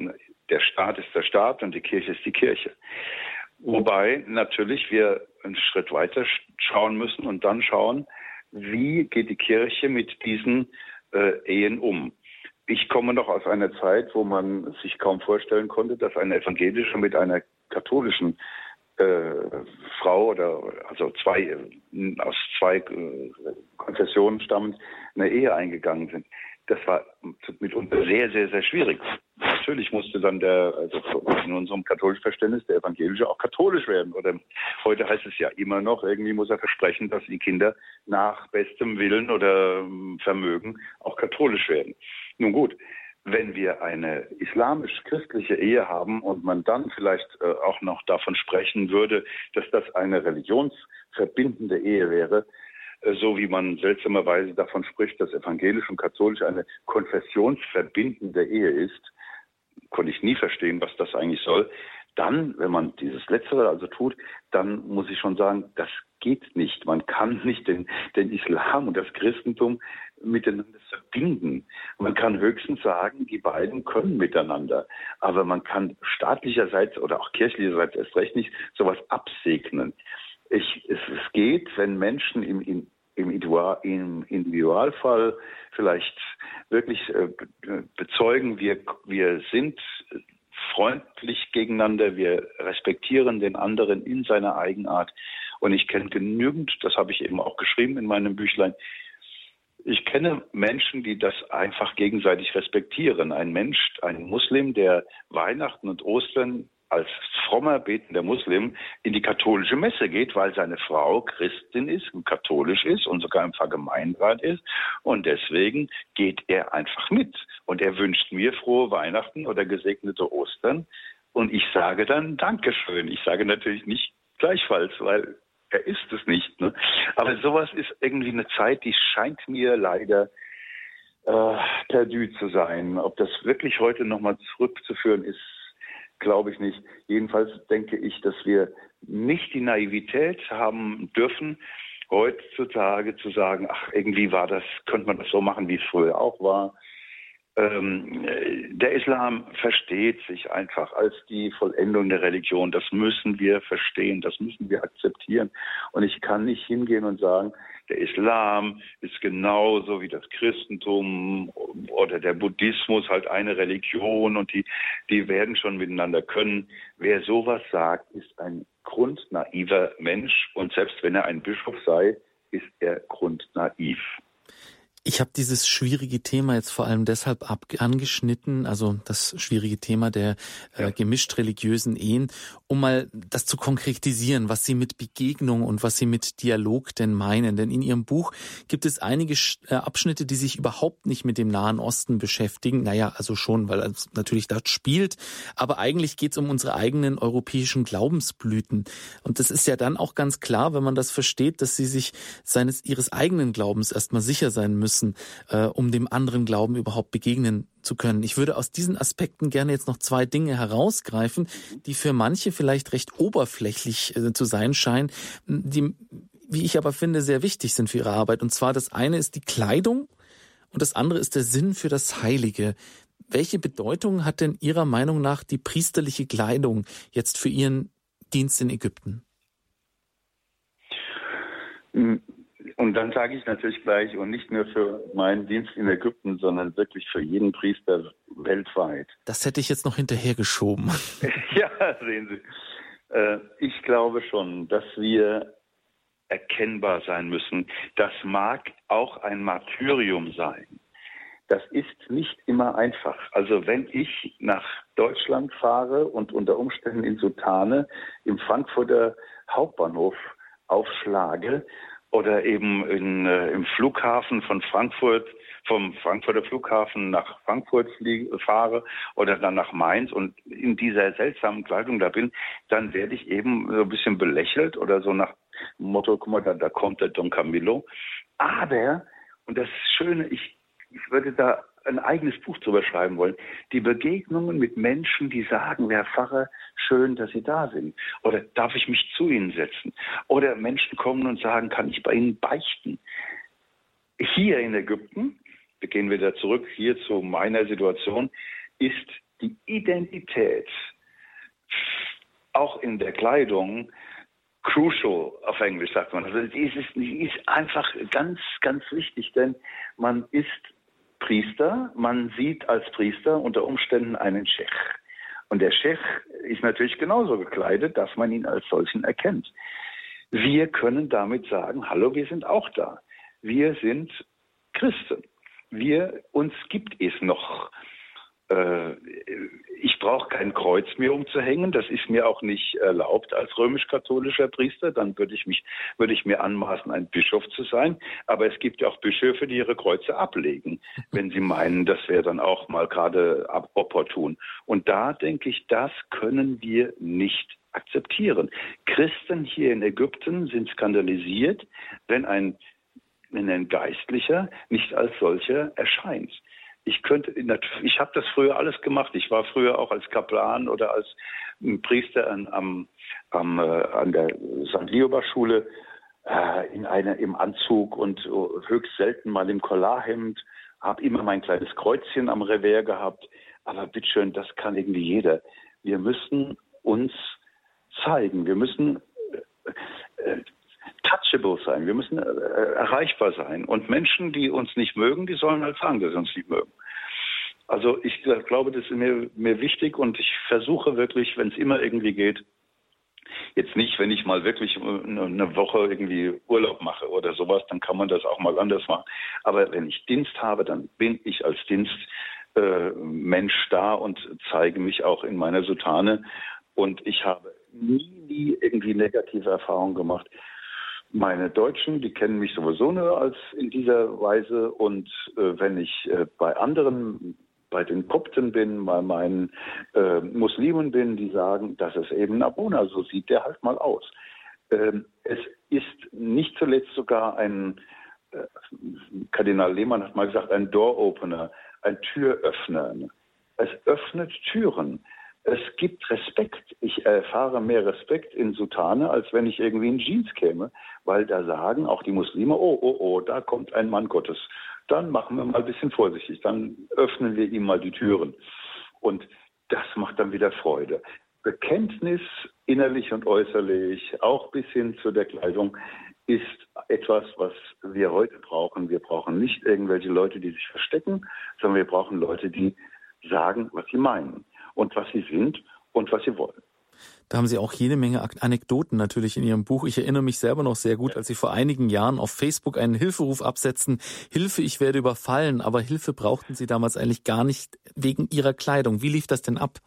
der Staat ist der Staat und die Kirche ist die Kirche. Wobei natürlich wir einen Schritt weiter schauen müssen und dann schauen, wie geht die Kirche mit diesen äh, Ehen um. Ich komme noch aus einer Zeit, wo man sich kaum vorstellen konnte, dass eine evangelische mit einer katholischen äh, Frau oder also zwei äh, aus zwei äh, Konfessionen stammend eine Ehe eingegangen sind. Das war mitunter sehr, sehr, sehr schwierig. Natürlich musste dann der, also in unserem katholischen Verständnis, der Evangelische auch katholisch werden. Oder heute heißt es ja immer noch, irgendwie muss er versprechen, dass die Kinder nach bestem Willen oder ähm, Vermögen auch katholisch werden. Nun gut, wenn wir eine islamisch-christliche Ehe haben und man dann vielleicht äh, auch noch davon sprechen würde, dass das eine religionsverbindende Ehe wäre, äh, so wie man seltsamerweise davon spricht, dass evangelisch und katholisch eine konfessionsverbindende Ehe ist, konnte ich nie verstehen, was das eigentlich soll, dann, wenn man dieses Letztere also tut, dann muss ich schon sagen, das geht nicht. Man kann nicht den, den Islam und das Christentum miteinander verbinden. Man kann höchstens sagen, die beiden können miteinander. Aber man kann staatlicherseits oder auch kirchlicherseits erst recht nicht sowas absegnen. Ich, es, es geht, wenn Menschen im, im, im, Individualfall vielleicht wirklich äh, bezeugen, wir, wir sind freundlich gegeneinander, wir respektieren den anderen in seiner Eigenart. Und ich kenne genügend, das habe ich eben auch geschrieben in meinem Büchlein, ich kenne Menschen, die das einfach gegenseitig respektieren. Ein Mensch, ein Muslim, der Weihnachten und Ostern als frommer betender Muslim in die katholische Messe geht, weil seine Frau Christin ist und katholisch ist und sogar im Vergemeinderat ist. Und deswegen geht er einfach mit. Und er wünscht mir frohe Weihnachten oder gesegnete Ostern. Und ich sage dann Dankeschön. Ich sage natürlich nicht gleichfalls, weil er ist es nicht. Ne? Aber sowas ist irgendwie eine Zeit, die scheint mir leider äh, perdu zu sein. Ob das wirklich heute nochmal zurückzuführen ist, glaube ich nicht. Jedenfalls denke ich, dass wir nicht die Naivität haben dürfen, heutzutage zu sagen, ach, irgendwie war das, könnte man das so machen, wie es früher auch war. Ähm, der Islam versteht sich einfach als die Vollendung der Religion. Das müssen wir verstehen, das müssen wir akzeptieren. Und ich kann nicht hingehen und sagen, der Islam ist genauso wie das Christentum oder der Buddhismus halt eine Religion und die, die werden schon miteinander können. Wer sowas sagt, ist ein grundnaiver Mensch und selbst wenn er ein Bischof sei, ist er grundnaiv. Ich habe dieses schwierige Thema jetzt vor allem deshalb ab angeschnitten, also das schwierige Thema der äh, gemischt religiösen Ehen, um mal das zu konkretisieren, was Sie mit Begegnung und was Sie mit Dialog denn meinen. Denn in Ihrem Buch gibt es einige äh, Abschnitte, die sich überhaupt nicht mit dem Nahen Osten beschäftigen. Naja, also schon, weil es natürlich dort spielt. Aber eigentlich geht es um unsere eigenen europäischen Glaubensblüten. Und das ist ja dann auch ganz klar, wenn man das versteht, dass Sie sich seines Ihres eigenen Glaubens erstmal sicher sein müssen müssen, äh, um dem anderen Glauben überhaupt begegnen zu können. Ich würde aus diesen Aspekten gerne jetzt noch zwei Dinge herausgreifen, die für manche vielleicht recht oberflächlich äh, zu sein scheinen, die, wie ich aber finde, sehr wichtig sind für ihre Arbeit. Und zwar das eine ist die Kleidung und das andere ist der Sinn für das Heilige. Welche Bedeutung hat denn Ihrer Meinung nach die priesterliche Kleidung jetzt für Ihren Dienst in Ägypten? Und dann sage ich natürlich gleich, und nicht nur für meinen Dienst in Ägypten, sondern wirklich für jeden Priester weltweit. Das hätte ich jetzt noch hinterhergeschoben. ja, sehen Sie. Äh, ich glaube schon, dass wir erkennbar sein müssen. Das mag auch ein Martyrium sein. Das ist nicht immer einfach. Also wenn ich nach Deutschland fahre und unter Umständen in Sutane im Frankfurter Hauptbahnhof aufschlage oder eben in, äh, im Flughafen von Frankfurt, vom Frankfurter Flughafen nach Frankfurt fahre oder dann nach Mainz und in dieser seltsamen Kleidung da bin, dann werde ich eben so ein bisschen belächelt oder so nach Motto, guck mal, da, da kommt der Don Camillo. Aber, und das Schöne, ich, ich würde da ein eigenes Buch drüber schreiben wollen. Die Begegnungen mit Menschen, die sagen, Herr Pfarrer, schön, dass Sie da sind. Oder darf ich mich zu Ihnen setzen? Oder Menschen kommen und sagen, kann ich bei Ihnen beichten? Hier in Ägypten, wir gehen wieder zurück hier zu meiner Situation, ist die Identität auch in der Kleidung crucial auf Englisch sagt man. Also die ist, die ist einfach ganz, ganz wichtig, denn man ist Priester. Man sieht als Priester unter Umständen einen Schech. Und der Schech ist natürlich genauso gekleidet, dass man ihn als solchen erkennt. Wir können damit sagen, hallo, wir sind auch da. Wir sind Christen. Wir, uns gibt es noch ich brauche kein Kreuz mir umzuhängen. Das ist mir auch nicht erlaubt als römisch-katholischer Priester. Dann würde ich mich, ich mir anmaßen, ein Bischof zu sein. Aber es gibt ja auch Bischöfe, die ihre Kreuze ablegen, wenn sie meinen, das wäre dann auch mal gerade opportun. Und da denke ich, das können wir nicht akzeptieren. Christen hier in Ägypten sind skandalisiert, wenn ein, wenn ein Geistlicher nicht als solcher erscheint ich könnte, ich habe das früher alles gemacht. Ich war früher auch als Kaplan oder als ein Priester an, am, am, äh, an der St. Lioba-Schule äh, in eine, im Anzug und uh, höchst selten mal im Collarhemd, habe immer mein kleines Kreuzchen am Revers gehabt. Aber bitteschön, das kann irgendwie jeder. Wir müssen uns zeigen. Wir müssen äh, äh, touchable sein. Wir müssen äh, erreichbar sein. Und Menschen, die uns nicht mögen, die sollen halt sagen, dass sie uns nicht mögen. Also ich glaube, das ist mir, mir wichtig und ich versuche wirklich, wenn es immer irgendwie geht, jetzt nicht, wenn ich mal wirklich eine Woche irgendwie Urlaub mache oder sowas, dann kann man das auch mal anders machen. Aber wenn ich Dienst habe, dann bin ich als Dienstmensch äh, da und zeige mich auch in meiner Sutane. Und ich habe nie, nie irgendwie negative Erfahrungen gemacht meine Deutschen, die kennen mich sowieso nur als in dieser Weise. Und äh, wenn ich äh, bei anderen, bei den Kopten bin, bei meinen äh, Muslimen bin, die sagen, das ist eben Abuna, so sieht der halt mal aus. Ähm, es ist nicht zuletzt sogar ein, äh, Kardinal Lehmann hat mal gesagt, ein Door-Opener, ein Türöffner. Es öffnet Türen es gibt Respekt. Ich erfahre mehr Respekt in Sutane, als wenn ich irgendwie in Jeans käme, weil da sagen auch die Muslime, oh, oh, oh, da kommt ein Mann Gottes. Dann machen wir mal ein bisschen vorsichtig, dann öffnen wir ihm mal die Türen. Und das macht dann wieder Freude. Bekenntnis innerlich und äußerlich, auch bis hin zu der Kleidung, ist etwas, was wir heute brauchen. Wir brauchen nicht irgendwelche Leute, die sich verstecken, sondern wir brauchen Leute, die sagen, was sie meinen und was sie sind und was sie wollen. Da haben Sie auch jede Menge Anekdoten natürlich in Ihrem Buch. Ich erinnere mich selber noch sehr gut, als Sie vor einigen Jahren auf Facebook einen Hilferuf absetzten. Hilfe, ich werde überfallen. Aber Hilfe brauchten Sie damals eigentlich gar nicht wegen Ihrer Kleidung. Wie lief das denn ab?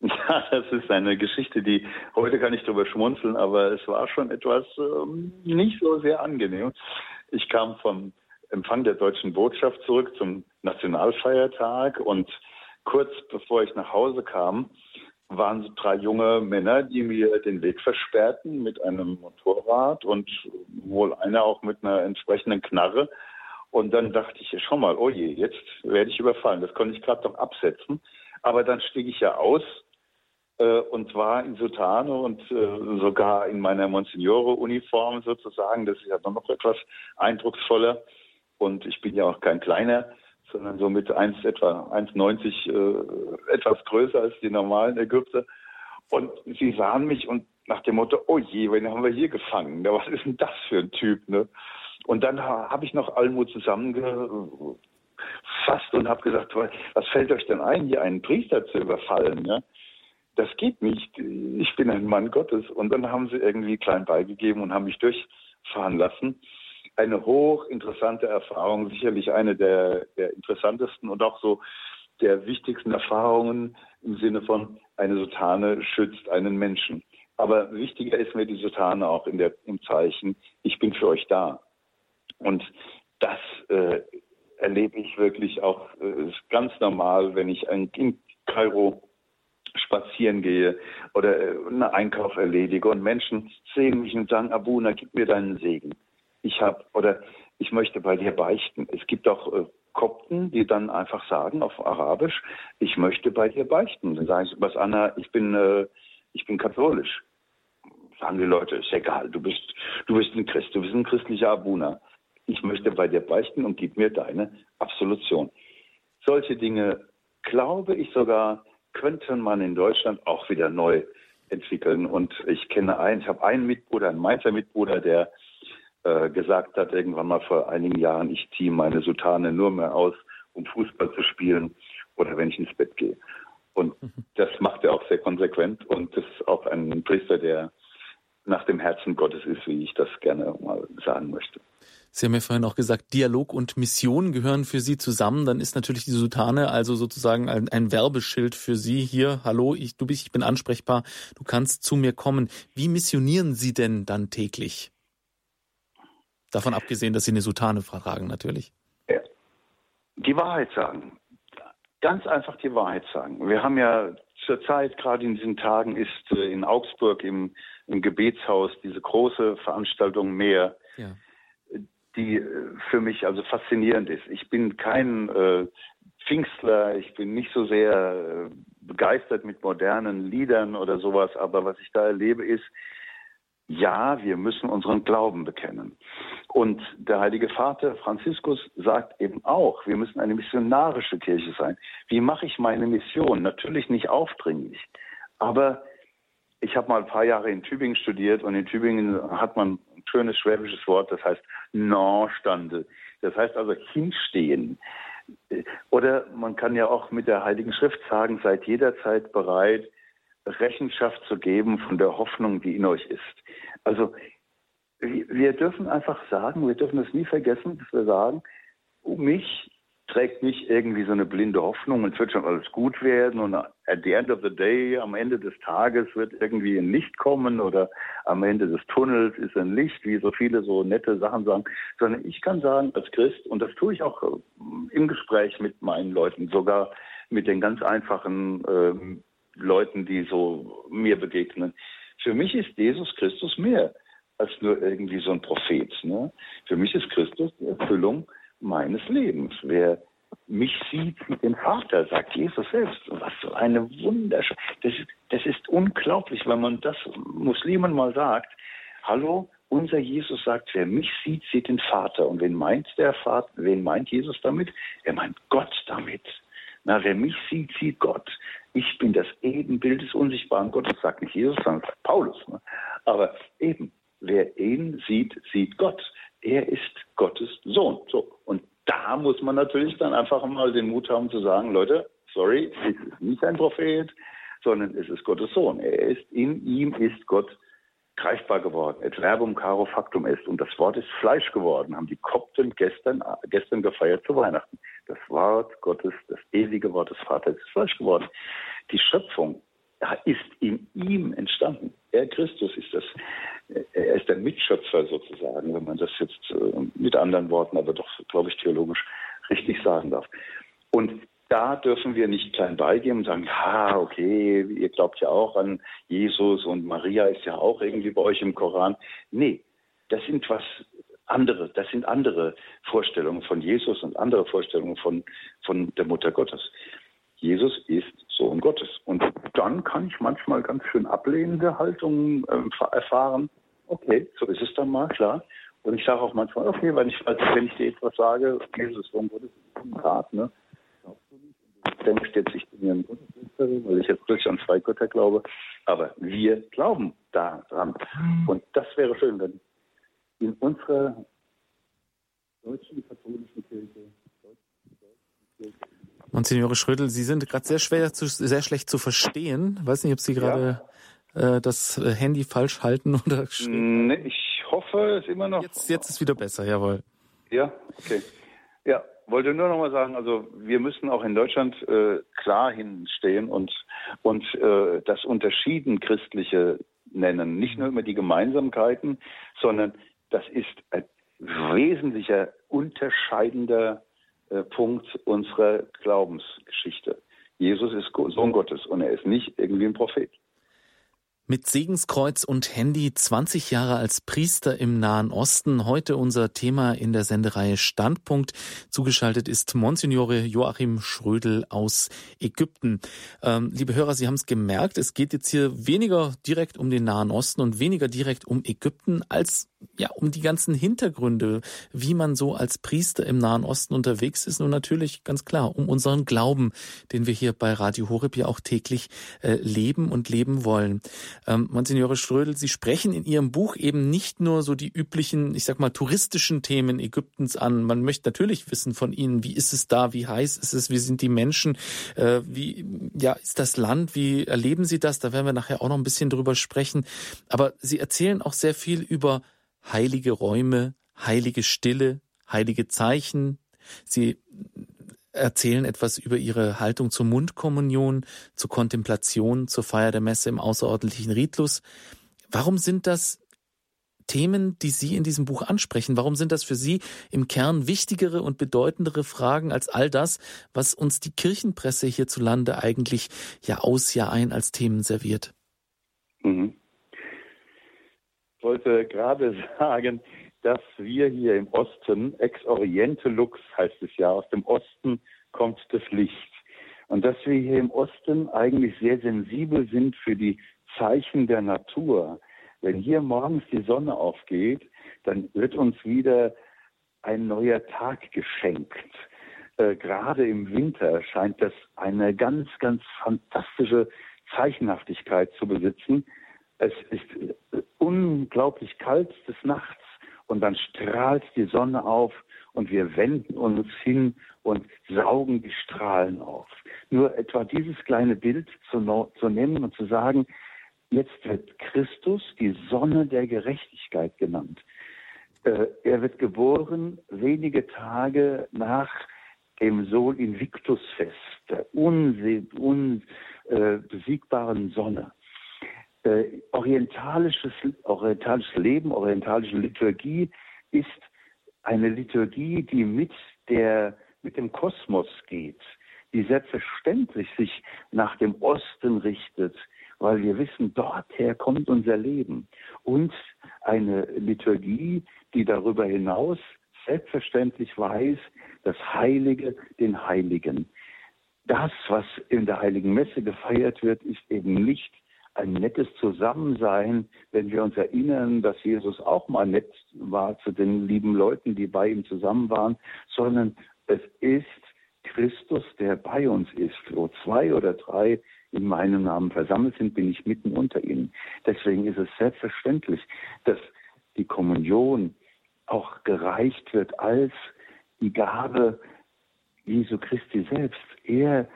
Ja, das ist eine Geschichte, die heute kann ich darüber schmunzeln, aber es war schon etwas ähm, nicht so sehr angenehm. Ich kam vom Empfang der deutschen Botschaft zurück zum Nationalfeiertag und kurz bevor ich nach Hause kam, waren so drei junge Männer, die mir den Weg versperrten mit einem Motorrad und wohl einer auch mit einer entsprechenden Knarre. Und dann dachte ich, schau mal, oh je, jetzt werde ich überfallen. Das konnte ich gerade noch absetzen. Aber dann stieg ich ja aus äh, und war in Sutane und äh, sogar in meiner Monsignore-Uniform sozusagen. Das ist ja noch etwas eindrucksvoller. Und ich bin ja auch kein kleiner sondern so mit 1, etwa 1,90 äh, etwas größer als die normalen Ägypter. Und sie sahen mich und nach dem Motto, oh je, wen haben wir hier gefangen? Was ist denn das für ein Typ? Ne? Und dann habe ich noch Almut zusammengefasst und habe gesagt, was fällt euch denn ein, hier einen Priester zu überfallen? Ja? Das geht nicht. Ich bin ein Mann Gottes. Und dann haben sie irgendwie klein beigegeben und haben mich durchfahren lassen eine hochinteressante Erfahrung, sicherlich eine der, der interessantesten und auch so der wichtigsten Erfahrungen im Sinne von eine Sutane schützt einen Menschen. Aber wichtiger ist mir die Sutane auch in der, im Zeichen, ich bin für euch da. Und das äh, erlebe ich wirklich auch äh, ganz normal, wenn ich in Kairo spazieren gehe oder äh, einen Einkauf erledige und Menschen sehen mich und sagen, Abuna, gib mir deinen Segen ich habe oder ich möchte bei dir beichten. Es gibt auch äh, Kopten, die dann einfach sagen auf Arabisch, ich möchte bei dir beichten. Dann sage ich, was Anna, ich bin, äh, ich bin katholisch. Sagen die Leute, ist egal, du bist, du bist ein Christ, du bist ein christlicher Abuna. Ich möchte bei dir beichten und gib mir deine Absolution. Solche Dinge, glaube ich sogar, könnte man in Deutschland auch wieder neu entwickeln. Und ich kenne einen, ich habe einen Mitbruder, einen Mainzer Mitbruder, der äh, gesagt hat, irgendwann mal vor einigen Jahren, ich ziehe meine Sutane nur mehr aus, um Fußball zu spielen oder wenn ich ins Bett gehe. Und das macht er auch sehr konsequent und das ist auch ein Priester, der nach dem Herzen Gottes ist, wie ich das gerne mal sagen möchte. Sie haben ja vorhin auch gesagt, Dialog und Mission gehören für Sie zusammen. Dann ist natürlich die Sultane also sozusagen ein, ein Werbeschild für Sie hier. Hallo, ich, du bist, ich bin ansprechbar. Du kannst zu mir kommen. Wie missionieren Sie denn dann täglich? Davon abgesehen, dass sie eine Sutane tragen, natürlich. Die Wahrheit sagen. Ganz einfach die Wahrheit sagen. Wir haben ja zurzeit, gerade in diesen Tagen, ist äh, in Augsburg im, im Gebetshaus diese große Veranstaltung mehr, ja. die äh, für mich also faszinierend ist. Ich bin kein äh, Pfingstler, ich bin nicht so sehr äh, begeistert mit modernen Liedern oder sowas, aber was ich da erlebe ist, ja, wir müssen unseren Glauben bekennen. Und der Heilige Vater Franziskus sagt eben auch, wir müssen eine missionarische Kirche sein. Wie mache ich meine Mission? Natürlich nicht aufdringlich, aber ich habe mal ein paar Jahre in Tübingen studiert und in Tübingen hat man ein schönes schwäbisches Wort, das heißt Non-Stande. Das heißt also hinstehen. Oder man kann ja auch mit der Heiligen Schrift sagen, seid jederzeit bereit, Rechenschaft zu geben von der Hoffnung, die in euch ist. Also wir dürfen einfach sagen, wir dürfen es nie vergessen, dass wir sagen, um mich trägt nicht irgendwie so eine blinde Hoffnung, es wird schon alles gut werden und at the end of the day, am Ende des Tages wird irgendwie ein Licht kommen oder am Ende des Tunnels ist ein Licht, wie so viele so nette Sachen sagen, sondern ich kann sagen als Christ, und das tue ich auch äh, im Gespräch mit meinen Leuten, sogar mit den ganz einfachen äh, Leuten, die so mir begegnen, für mich ist Jesus Christus mehr als nur irgendwie so ein Prophet. Ne? Für mich ist Christus die Erfüllung meines Lebens. Wer mich sieht, sieht den Vater, sagt Jesus selbst. Was für eine wunderschöne, das ist, das ist unglaublich, wenn man das Muslimen mal sagt. Hallo, unser Jesus sagt, wer mich sieht, sieht den Vater. Und wen meint der Vater, wen meint Jesus damit? Er meint Gott damit. Na, wer mich sieht, sieht Gott. Ich bin das Ebenbild des unsichtbaren Gottes, sagt nicht Jesus, sondern sagt Paulus. Ne? Aber eben, wer ihn sieht, sieht Gott. Er ist Gottes Sohn. So. Und da muss man natürlich dann einfach mal den Mut haben zu sagen, Leute, sorry, es ist nicht ein Prophet, sondern es ist Gottes Sohn. Er ist, in ihm ist Gott greifbar geworden. Et verbum caro factum est. Und das Wort ist Fleisch geworden, haben die Kopten gestern, gestern gefeiert zu Weihnachten. Das Wort Gottes, das ewige Wort des Vaters ist Fleisch geworden. Die Schöpfung ist in ihm entstanden. Er Christus ist das, er ist der Mitschöpfer sozusagen, wenn man das jetzt äh, mit anderen Worten, aber doch, glaube ich, theologisch richtig sagen darf. Und da dürfen wir nicht klein beigeben und sagen, ja, okay, ihr glaubt ja auch an Jesus und Maria ist ja auch irgendwie bei euch im Koran. Nee, das sind was andere, das sind andere Vorstellungen von Jesus und andere Vorstellungen von, von der Mutter Gottes. Jesus ist Sohn Gottes. Und dann kann ich manchmal ganz schön ablehnende Haltungen äh, erfahren. Okay, so ist es dann mal, klar. Und ich sage auch manchmal, okay, wenn ich, wenn ich dir etwas sage, Jesus, Sohn Gottes ist ein Tat, ne? Denkst jetzt, ich bin ja ein Gotteslästerin, weil ich jetzt wirklich an zwei Götter glaube. Aber wir glauben daran. Und das wäre schön, wenn in unserer deutschen katholischen Kirche, Monsignore Schrödel, Sie sind gerade sehr schwer, zu, sehr schlecht zu verstehen. Ich weiß nicht, ob Sie gerade ja. äh, das Handy falsch halten oder. Nee, ich hoffe, es immer noch. Jetzt, jetzt ist wieder besser, jawohl. Ja, okay. Ja, wollte nur noch mal sagen, also wir müssen auch in Deutschland äh, klar hinstehen und, und äh, das Unterschieden Christliche nennen. Nicht nur immer die Gemeinsamkeiten, sondern das ist ein wesentlicher unterscheidender äh, Punkt unserer Glaubensgeschichte. Jesus ist Sohn Gottes und er ist nicht irgendwie ein Prophet. Mit Segenskreuz und Handy 20 Jahre als Priester im Nahen Osten. Heute unser Thema in der Sendereihe Standpunkt. Zugeschaltet ist Monsignore Joachim Schrödel aus Ägypten. Ähm, liebe Hörer, Sie haben es gemerkt, es geht jetzt hier weniger direkt um den Nahen Osten und weniger direkt um Ägypten als ja, um die ganzen Hintergründe, wie man so als Priester im Nahen Osten unterwegs ist und natürlich ganz klar um unseren Glauben, den wir hier bei Radio Horeb ja auch täglich äh, leben und leben wollen. Ähm, Monsignore Strödel, Sie sprechen in Ihrem Buch eben nicht nur so die üblichen, ich sag mal, touristischen Themen Ägyptens an. Man möchte natürlich wissen von Ihnen, wie ist es da, wie heiß ist es, wie sind die Menschen, äh, wie ja ist das Land, wie erleben Sie das? Da werden wir nachher auch noch ein bisschen drüber sprechen. Aber Sie erzählen auch sehr viel über heilige Räume, heilige Stille, heilige Zeichen. Sie erzählen etwas über ihre Haltung zur Mundkommunion, zur Kontemplation, zur Feier der Messe im außerordentlichen Ritus. Warum sind das Themen, die Sie in diesem Buch ansprechen? Warum sind das für Sie im Kern wichtigere und bedeutendere Fragen als all das, was uns die Kirchenpresse hierzulande eigentlich Jahr aus, Jahr ein als Themen serviert? Mhm. Ich wollte gerade sagen, dass wir hier im Osten, ex oriente lux heißt es ja, aus dem Osten kommt das Licht. Und dass wir hier im Osten eigentlich sehr sensibel sind für die Zeichen der Natur. Wenn hier morgens die Sonne aufgeht, dann wird uns wieder ein neuer Tag geschenkt. Äh, gerade im Winter scheint das eine ganz, ganz fantastische Zeichenhaftigkeit zu besitzen. Es ist äh, unglaublich kalt des Nachts und dann strahlt die Sonne auf und wir wenden uns hin und saugen die Strahlen auf. Nur etwa dieses kleine Bild zu, zu nehmen und zu sagen, jetzt wird Christus die Sonne der Gerechtigkeit genannt. Äh, er wird geboren wenige Tage nach dem Sol Invictus Fest, der unbesiegbaren Sonne. Äh, orientalisches, orientalisches Leben, orientalische Liturgie ist eine Liturgie, die mit der, mit dem Kosmos geht, die selbstverständlich sich nach dem Osten richtet, weil wir wissen, dorther kommt unser Leben. Und eine Liturgie, die darüber hinaus selbstverständlich weiß, das Heilige den Heiligen. Das, was in der Heiligen Messe gefeiert wird, ist eben nicht ein nettes Zusammensein, wenn wir uns erinnern, dass Jesus auch mal nett war zu den lieben Leuten, die bei ihm zusammen waren, sondern es ist Christus, der bei uns ist. Wo zwei oder drei in meinem Namen versammelt sind, bin ich mitten unter ihnen. Deswegen ist es selbstverständlich, dass die Kommunion auch gereicht wird als die Gabe Jesu Christi selbst. Er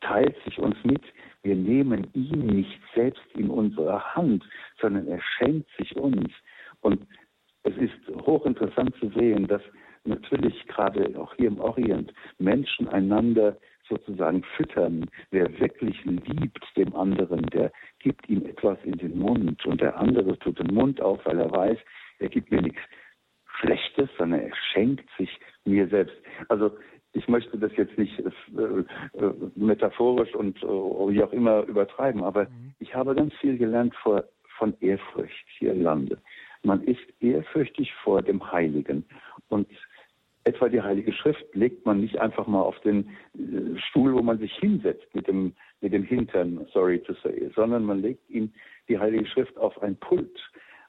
teilt sich uns mit. Wir nehmen ihn nicht selbst in unsere Hand, sondern er schenkt sich uns. Und es ist hochinteressant zu sehen, dass natürlich gerade auch hier im Orient Menschen einander sozusagen füttern. Wer wirklich liebt dem anderen, der gibt ihm etwas in den Mund und der andere tut den Mund auf, weil er weiß, er gibt mir nichts Schlechtes, sondern er schenkt sich mir selbst. Also ich möchte das jetzt nicht äh, äh, metaphorisch und äh, wie auch immer übertreiben, aber mhm. ich habe ganz viel gelernt vor, von Ehrfurcht hier im Lande. Man ist ehrfürchtig vor dem Heiligen und etwa die Heilige Schrift legt man nicht einfach mal auf den äh, Stuhl, wo man sich hinsetzt mit dem, mit dem Hintern, sorry to say, sondern man legt ihm die Heilige Schrift auf ein Pult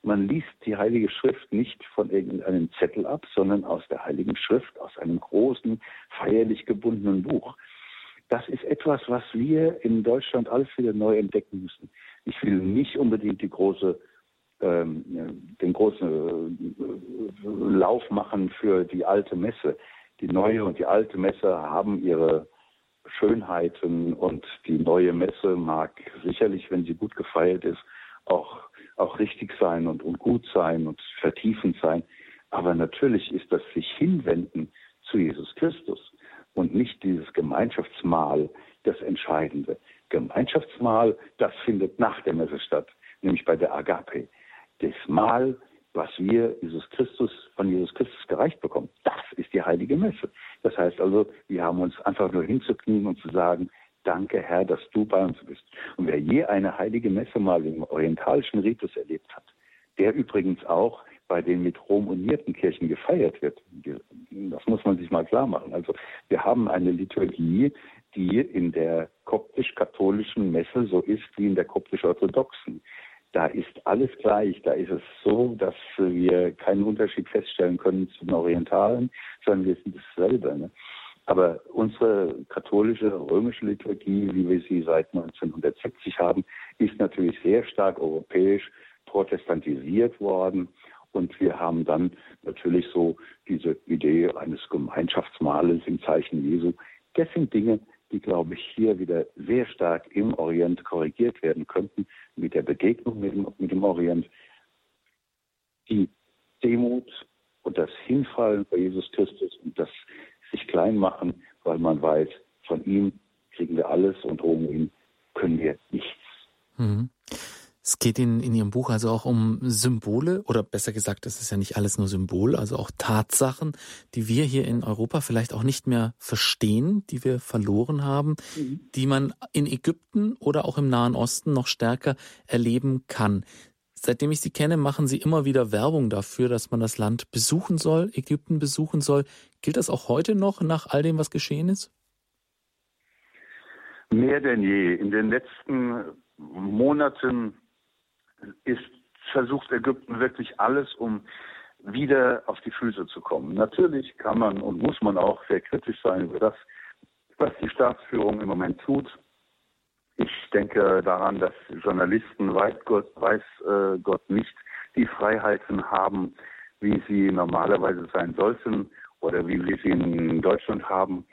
man liest die Heilige Schrift nicht von irgendeinem Zettel ab, sondern aus der Heiligen Schrift, aus einem großen, feierlich gebundenen Buch. Das ist etwas, was wir in Deutschland alles wieder neu entdecken müssen. Ich will nicht unbedingt die große, ähm, den großen äh, Lauf machen für die alte Messe. Die neue und die alte Messe haben ihre Schönheiten und die neue Messe mag sicherlich, wenn sie gut gefeiert ist, auch auch richtig sein und, und gut sein und vertiefend sein. Aber natürlich ist das sich hinwenden zu Jesus Christus und nicht dieses Gemeinschaftsmahl das Entscheidende. Gemeinschaftsmahl, das findet nach der Messe statt, nämlich bei der Agape. Das Mahl, was wir Jesus Christus, von Jesus Christus gereicht bekommen, das ist die heilige Messe. Das heißt also, wir haben uns einfach nur hinzuknien und zu sagen, Danke, Herr, dass du bei uns bist. Und wer je eine heilige Messe mal im orientalischen Ritus erlebt hat, der übrigens auch bei den mit Rom unierten Kirchen gefeiert wird. Das muss man sich mal klar machen. Also wir haben eine Liturgie, die in der koptisch-katholischen Messe so ist wie in der koptisch-orthodoxen. Da ist alles gleich. Da ist es so, dass wir keinen Unterschied feststellen können zu den Orientalen, sondern wir sind dasselbe. Ne? Aber unsere katholische, römische Liturgie, wie wir sie seit 1970 haben, ist natürlich sehr stark europäisch protestantisiert worden. Und wir haben dann natürlich so diese Idee eines Gemeinschaftsmahles im Zeichen Jesu. Das sind Dinge, die, glaube ich, hier wieder sehr stark im Orient korrigiert werden könnten mit der Begegnung mit dem, mit dem Orient. Die Demut und das Hinfallen vor Jesus Christus und das klein machen, weil man weiß, von ihm kriegen wir alles und ohne ihn können wir nichts. Mhm. Es geht in, in Ihrem Buch also auch um Symbole oder besser gesagt, es ist ja nicht alles nur Symbol, also auch Tatsachen, die wir hier in Europa vielleicht auch nicht mehr verstehen, die wir verloren haben, mhm. die man in Ägypten oder auch im Nahen Osten noch stärker erleben kann. Seitdem ich Sie kenne, machen Sie immer wieder Werbung dafür, dass man das Land besuchen soll, Ägypten besuchen soll. Gilt das auch heute noch nach all dem, was geschehen ist? Mehr denn je. In den letzten Monaten ist versucht Ägypten wirklich alles, um wieder auf die Füße zu kommen. Natürlich kann man und muss man auch sehr kritisch sein über das, was die Staatsführung im Moment tut. Ich denke daran, dass Journalisten weiß Gott, weiß, äh, Gott nicht die Freiheiten haben, wie sie normalerweise sein sollten oder wie wir sie in Deutschland haben.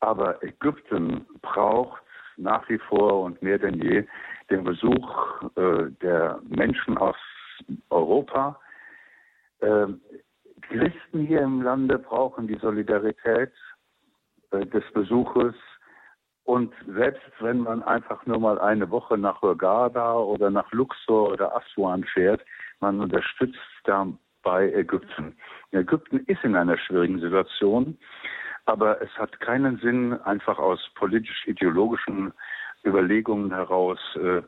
Aber Ägypten braucht nach wie vor und mehr denn je den Besuch äh, der Menschen aus Europa. Äh, Christen hier im Lande brauchen die Solidarität äh, des Besuches. Und selbst wenn man einfach nur mal eine Woche nach Hurghada oder nach Luxor oder Aswan fährt, man unterstützt dabei Ägypten. Ägypten ist in einer schwierigen Situation, aber es hat keinen Sinn, einfach aus politisch-ideologischen Überlegungen heraus äh,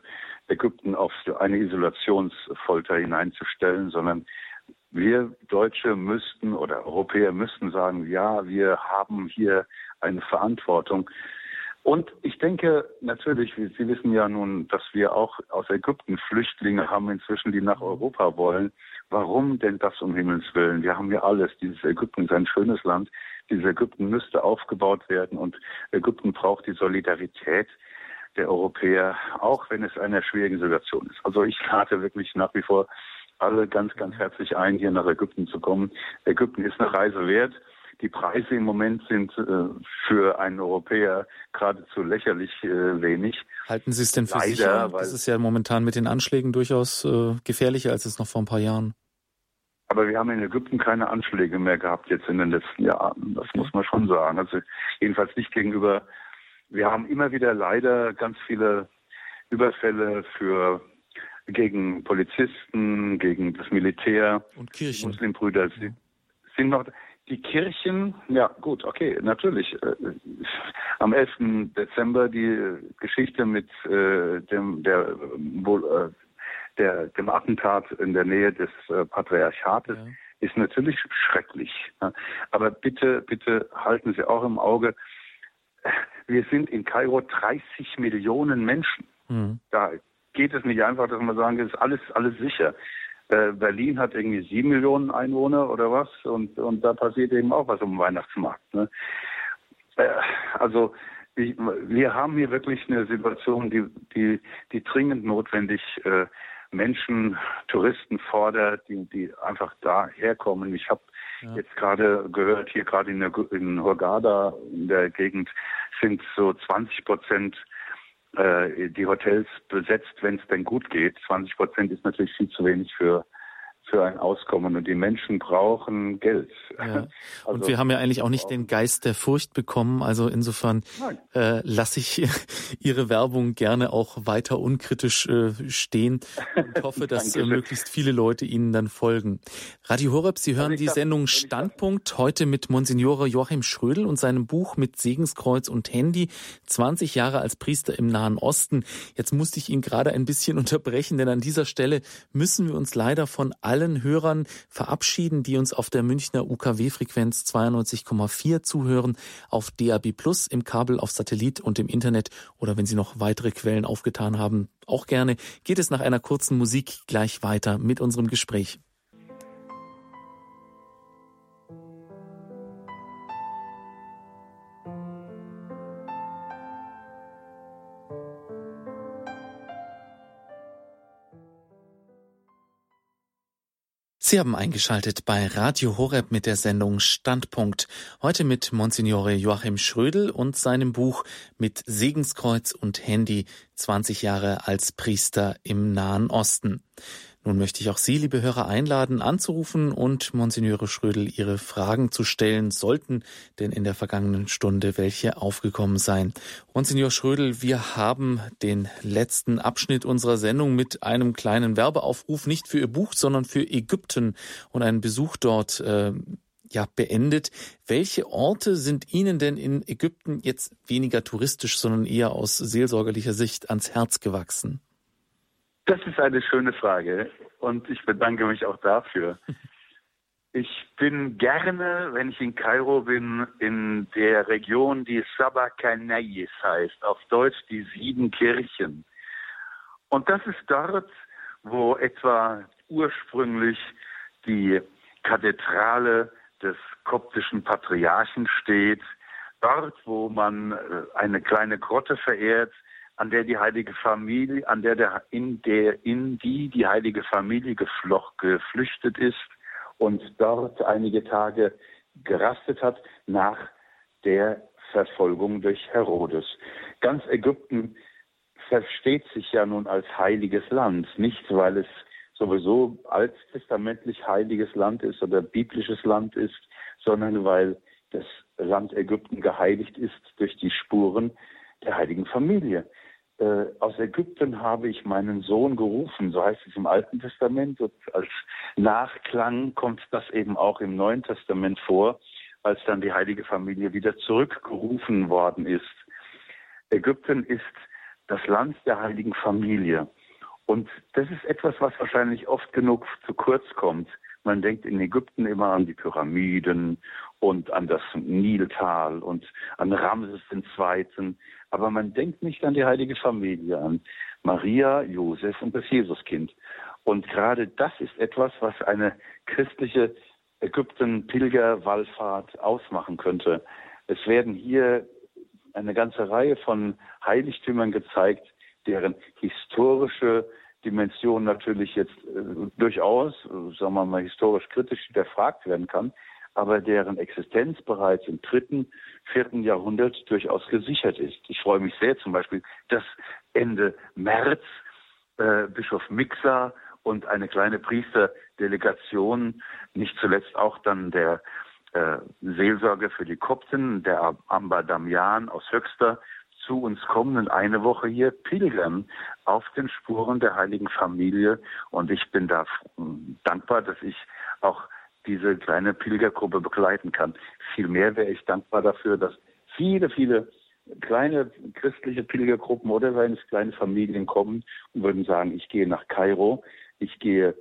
Ägypten auf eine Isolationsfolter hineinzustellen, sondern wir Deutsche müssten oder Europäer müssten sagen, ja, wir haben hier eine Verantwortung. Und ich denke natürlich, Sie wissen ja nun, dass wir auch aus Ägypten Flüchtlinge haben inzwischen, die nach Europa wollen. Warum denn das um Himmels Willen? Wir haben ja alles. Dieses Ägypten ist ein schönes Land. Dieses Ägypten müsste aufgebaut werden und Ägypten braucht die Solidarität der Europäer, auch wenn es eine schwierige Situation ist. Also ich lade wirklich nach wie vor alle ganz, ganz herzlich ein, hier nach Ägypten zu kommen. Ägypten ist eine Reise wert. Die Preise im Moment sind äh, für einen Europäer geradezu lächerlich äh, wenig. Halten Sie es denn für Leider, sicher? Das ist ja momentan mit den Anschlägen durchaus äh, gefährlicher als es noch vor ein paar Jahren. Aber wir haben in Ägypten keine Anschläge mehr gehabt jetzt in den letzten Jahren. Das muss man schon sagen. Also jedenfalls nicht gegenüber. Wir haben immer wieder leider ganz viele Überfälle für gegen Polizisten, gegen das Militär. Und Kirchen. Muslimbrüder sind noch die Kirchen, ja gut, okay, natürlich. Äh, am 11. Dezember die Geschichte mit äh, dem der äh, der dem Attentat in der Nähe des Patriarchates ja. ist natürlich schrecklich. Ja. Aber bitte, bitte halten Sie auch im Auge, wir sind in Kairo 30 Millionen Menschen. Mhm. Da geht es nicht einfach, dass man sagen, es ist alles, alles sicher. Äh, Berlin hat irgendwie sieben Millionen Einwohner oder was und, und da passiert eben auch was um Weihnachtsmarkt. Ne? Äh, also ich, wir haben hier wirklich eine Situation, die, die, die dringend notwendig äh, Menschen, Touristen fordert, die, die einfach da herkommen. Ich habe ja. jetzt gerade gehört, hier gerade in, in Hurghada in der Gegend sind so 20 Prozent die Hotels besetzt, wenn es denn gut geht. 20 Prozent ist natürlich viel zu wenig für für ein Auskommen und die Menschen brauchen Geld. Ja. Und also, wir haben ja eigentlich auch nicht den Geist der Furcht bekommen. Also insofern äh, lasse ich Ihre Werbung gerne auch weiter unkritisch äh, stehen und hoffe, dass äh, möglichst viele Leute Ihnen dann folgen. Radio Horeb, Sie hören also die Sendung Standpunkt heute mit Monsignore Joachim Schrödel und seinem Buch mit Segenskreuz und Handy, 20 Jahre als Priester im Nahen Osten. Jetzt musste ich ihn gerade ein bisschen unterbrechen, denn an dieser Stelle müssen wir uns leider von allen allen Hörern verabschieden, die uns auf der Münchner UKW-Frequenz 92,4 zuhören, auf DAB Plus, im Kabel, auf Satellit und im Internet oder wenn Sie noch weitere Quellen aufgetan haben, auch gerne, geht es nach einer kurzen Musik gleich weiter mit unserem Gespräch. Sie haben eingeschaltet bei Radio Horeb mit der Sendung Standpunkt. Heute mit Monsignore Joachim Schrödel und seinem Buch mit Segenskreuz und Handy 20 Jahre als Priester im Nahen Osten. Nun möchte ich auch Sie, liebe Hörer, einladen, anzurufen und Monsignore Schrödel Ihre Fragen zu stellen, sollten denn in der vergangenen Stunde welche aufgekommen sein. Monsignor Schrödel, wir haben den letzten Abschnitt unserer Sendung mit einem kleinen Werbeaufruf nicht für Ihr Buch, sondern für Ägypten und einen Besuch dort äh, ja, beendet. Welche Orte sind Ihnen denn in Ägypten jetzt weniger touristisch, sondern eher aus seelsorgerlicher Sicht ans Herz gewachsen? Das ist eine schöne Frage und ich bedanke mich auch dafür. Ich bin gerne, wenn ich in Kairo bin, in der Region, die Sabakanayis heißt, auf Deutsch die sieben Kirchen. Und das ist dort, wo etwa ursprünglich die Kathedrale des koptischen Patriarchen steht, dort, wo man äh, eine kleine Grotte verehrt, an der die heilige Familie, an der, der in der in die die heilige Familie geflocht, geflüchtet ist und dort einige Tage gerastet hat nach der Verfolgung durch Herodes. Ganz Ägypten versteht sich ja nun als heiliges Land, nicht weil es sowieso alttestamentlich heiliges Land ist oder biblisches Land ist, sondern weil das Land Ägypten geheiligt ist durch die Spuren der heiligen Familie. Äh, aus Ägypten habe ich meinen Sohn gerufen, so heißt es im Alten Testament. Und als Nachklang kommt das eben auch im Neuen Testament vor, als dann die heilige Familie wieder zurückgerufen worden ist. Ägypten ist das Land der heiligen Familie. Und das ist etwas, was wahrscheinlich oft genug zu kurz kommt. Man denkt in Ägypten immer an die Pyramiden und an das Niltal und an Ramses II. Aber man denkt nicht an die heilige Familie, an Maria, Josef und das Jesuskind. Und gerade das ist etwas, was eine christliche Ägypten-Pilgerwallfahrt ausmachen könnte. Es werden hier eine ganze Reihe von Heiligtümern gezeigt, deren historische Dimension natürlich jetzt äh, durchaus, sagen wir mal, historisch kritisch hinterfragt werden kann, aber deren Existenz bereits im dritten, vierten Jahrhundert durchaus gesichert ist. Ich freue mich sehr zum Beispiel, dass Ende März äh, Bischof Mixa und eine kleine Priesterdelegation, nicht zuletzt auch dann der äh, Seelsorger für die Kopten, der Amba Damian aus Höxter, zu uns kommen und eine Woche hier pilgern auf den Spuren der heiligen Familie. Und ich bin da dankbar, dass ich auch diese kleine Pilgergruppe begleiten kann. Vielmehr wäre ich dankbar dafür, dass viele, viele kleine christliche Pilgergruppen oder seien es kleine Familien kommen und würden sagen, ich gehe nach Kairo, ich gehe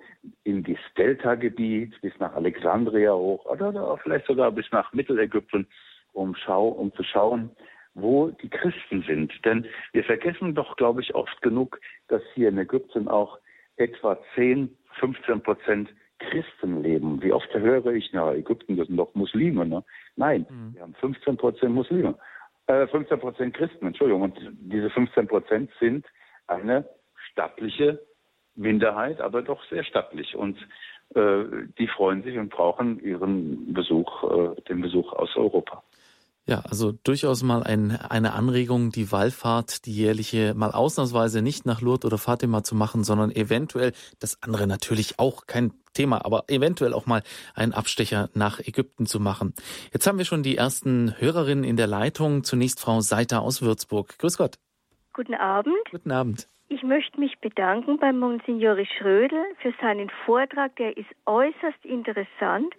in das Delta-Gebiet bis nach Alexandria hoch oder, oder vielleicht sogar bis nach Mittelägypten, um, schau, um zu schauen, wo die Christen sind. Denn wir vergessen doch, glaube ich, oft genug, dass hier in Ägypten auch etwa 10, 15 Prozent Christen leben. Wie oft höre ich, na, Ägypten, das sind doch Muslime. Ne? Nein, mhm. wir haben 15 Prozent Muslime. Äh, 15 Prozent Christen, Entschuldigung. Und diese 15 Prozent sind eine stattliche Minderheit, aber doch sehr stattlich. Und äh, die freuen sich und brauchen ihren Besuch, äh, den Besuch aus Europa. Ja, also durchaus mal ein, eine Anregung, die Wallfahrt, die jährliche, mal ausnahmsweise nicht nach Lourdes oder Fatima zu machen, sondern eventuell, das andere natürlich auch kein Thema, aber eventuell auch mal einen Abstecher nach Ägypten zu machen. Jetzt haben wir schon die ersten Hörerinnen in der Leitung. Zunächst Frau Seiter aus Würzburg. Grüß Gott. Guten Abend. Guten Abend. Ich möchte mich bedanken bei Monsignore Schrödel für seinen Vortrag. Der ist äußerst interessant,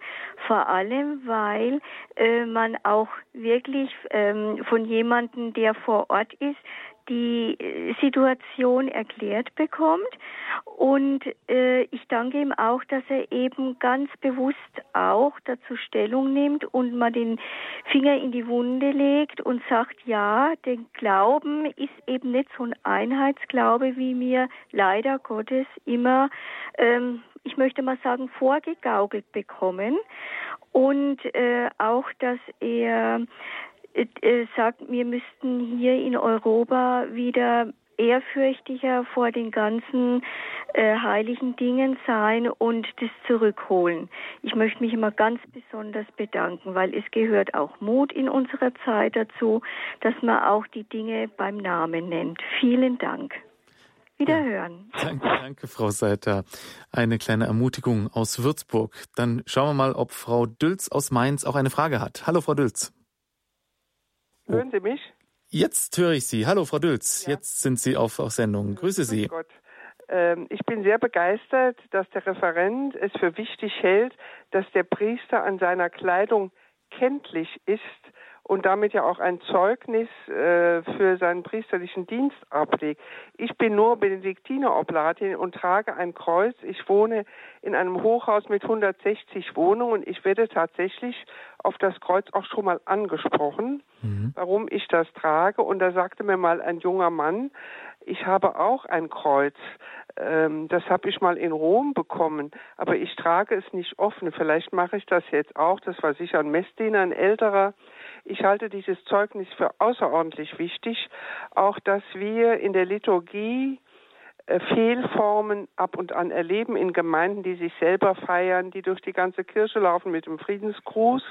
vor allem weil äh, man auch wirklich ähm, von jemandem, der vor Ort ist, die äh, Situation erklärt bekommt. Und äh, ich danke ihm auch, dass er eben ganz bewusst auch dazu Stellung nimmt und mal den Finger in die Wunde legt und sagt, ja, den Glauben ist eben nicht so ein Einheitsglaube, wie mir leider Gottes immer, ähm, ich möchte mal sagen, vorgegaukelt bekommen. Und äh, auch, dass er sagt, wir müssten hier in Europa wieder ehrfürchtiger vor den ganzen äh, heiligen Dingen sein und das zurückholen. Ich möchte mich immer ganz besonders bedanken, weil es gehört auch Mut in unserer Zeit dazu, dass man auch die Dinge beim Namen nennt. Vielen Dank. Wiederhören. Ja, danke, danke, Frau Seiter. Eine kleine Ermutigung aus Würzburg. Dann schauen wir mal, ob Frau Dülz aus Mainz auch eine Frage hat. Hallo, Frau Dülz. Hören Sie mich? Jetzt höre ich Sie. Hallo, Frau Dülz. Ja. Jetzt sind Sie auf, auf Sendung. Grüße Sie. Gott. Ähm, ich bin sehr begeistert, dass der Referent es für wichtig hält, dass der Priester an seiner Kleidung kenntlich ist und damit ja auch ein Zeugnis äh, für seinen priesterlichen Dienst ablegt. Ich bin nur Benediktineroblatin und trage ein Kreuz. Ich wohne in einem Hochhaus mit 160 Wohnungen. Ich werde tatsächlich auf das Kreuz auch schon mal angesprochen, mhm. warum ich das trage. Und da sagte mir mal ein junger Mann, ich habe auch ein Kreuz. Ähm, das habe ich mal in Rom bekommen, aber ich trage es nicht offen. Vielleicht mache ich das jetzt auch. Das war sicher ein Messdiener, ein älterer. Ich halte dieses Zeugnis für außerordentlich wichtig, auch dass wir in der Liturgie äh, Fehlformen ab und an erleben in Gemeinden, die sich selber feiern, die durch die ganze Kirche laufen mit dem Friedensgruß.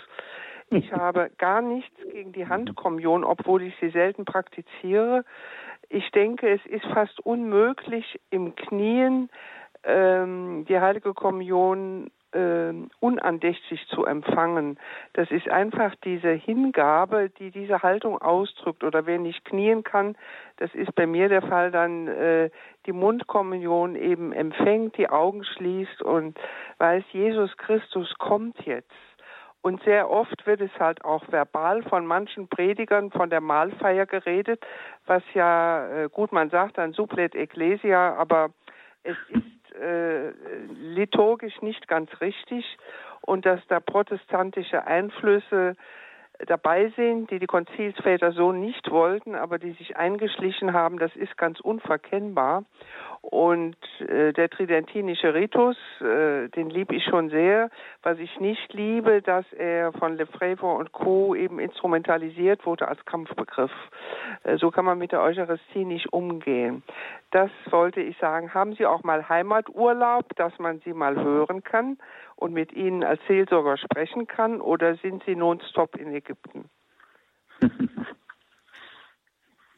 Ich habe gar nichts gegen die Handkommunion, obwohl ich sie selten praktiziere. Ich denke, es ist fast unmöglich, im Knien ähm, die heilige Kommunion äh, unandächtig zu empfangen. Das ist einfach diese Hingabe, die diese Haltung ausdrückt. Oder wer nicht knien kann, das ist bei mir der Fall, dann äh, die Mundkommunion eben empfängt, die Augen schließt und weiß, Jesus Christus kommt jetzt. Und sehr oft wird es halt auch verbal von manchen Predigern von der Mahlfeier geredet, was ja, äh, gut, man sagt dann Supplet Ecclesia, aber es ist äh, liturgisch nicht ganz richtig. Und dass da protestantische Einflüsse dabei sind, die die Konzilsväter so nicht wollten, aber die sich eingeschlichen haben, das ist ganz unverkennbar. Und äh, der tridentinische Ritus, äh, den liebe ich schon sehr. Was ich nicht liebe, dass er von Lefebvre und Co. eben instrumentalisiert wurde als Kampfbegriff. Äh, so kann man mit der Eucharistie nicht umgehen. Das wollte ich sagen. Haben Sie auch mal Heimaturlaub, dass man Sie mal hören kann und mit Ihnen als Seelsorger sprechen kann? Oder sind Sie nonstop in Ägypten?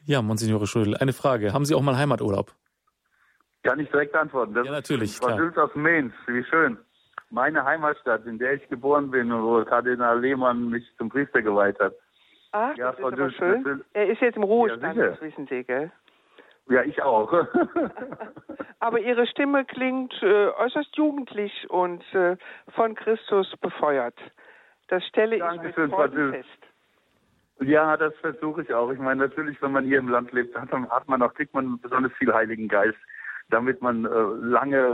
Ja, Monsignore Schrödel, eine Frage. Haben Sie auch mal Heimaturlaub? Kann ich direkt antworten. Das ja, natürlich. Frau Sülz aus Mainz, wie schön. Meine Heimatstadt, in der ich geboren bin und wo Kardinal Lehmann mich zum Priester geweiht hat. Ach, ja, das Frau ist Dülz, schön. Ist, er ist jetzt im Ruhestand, ja, das wissen Sie, gell? Ja, ich auch. Aber Ihre Stimme klingt äh, äußerst jugendlich und äh, von Christus befeuert. Das stelle Dankeschön, ich mit Freuden fest. Ja, das versuche ich auch. Ich meine, natürlich, wenn man hier im Land lebt, hat man auch, kriegt man besonders viel Heiligen Geist damit man äh, lange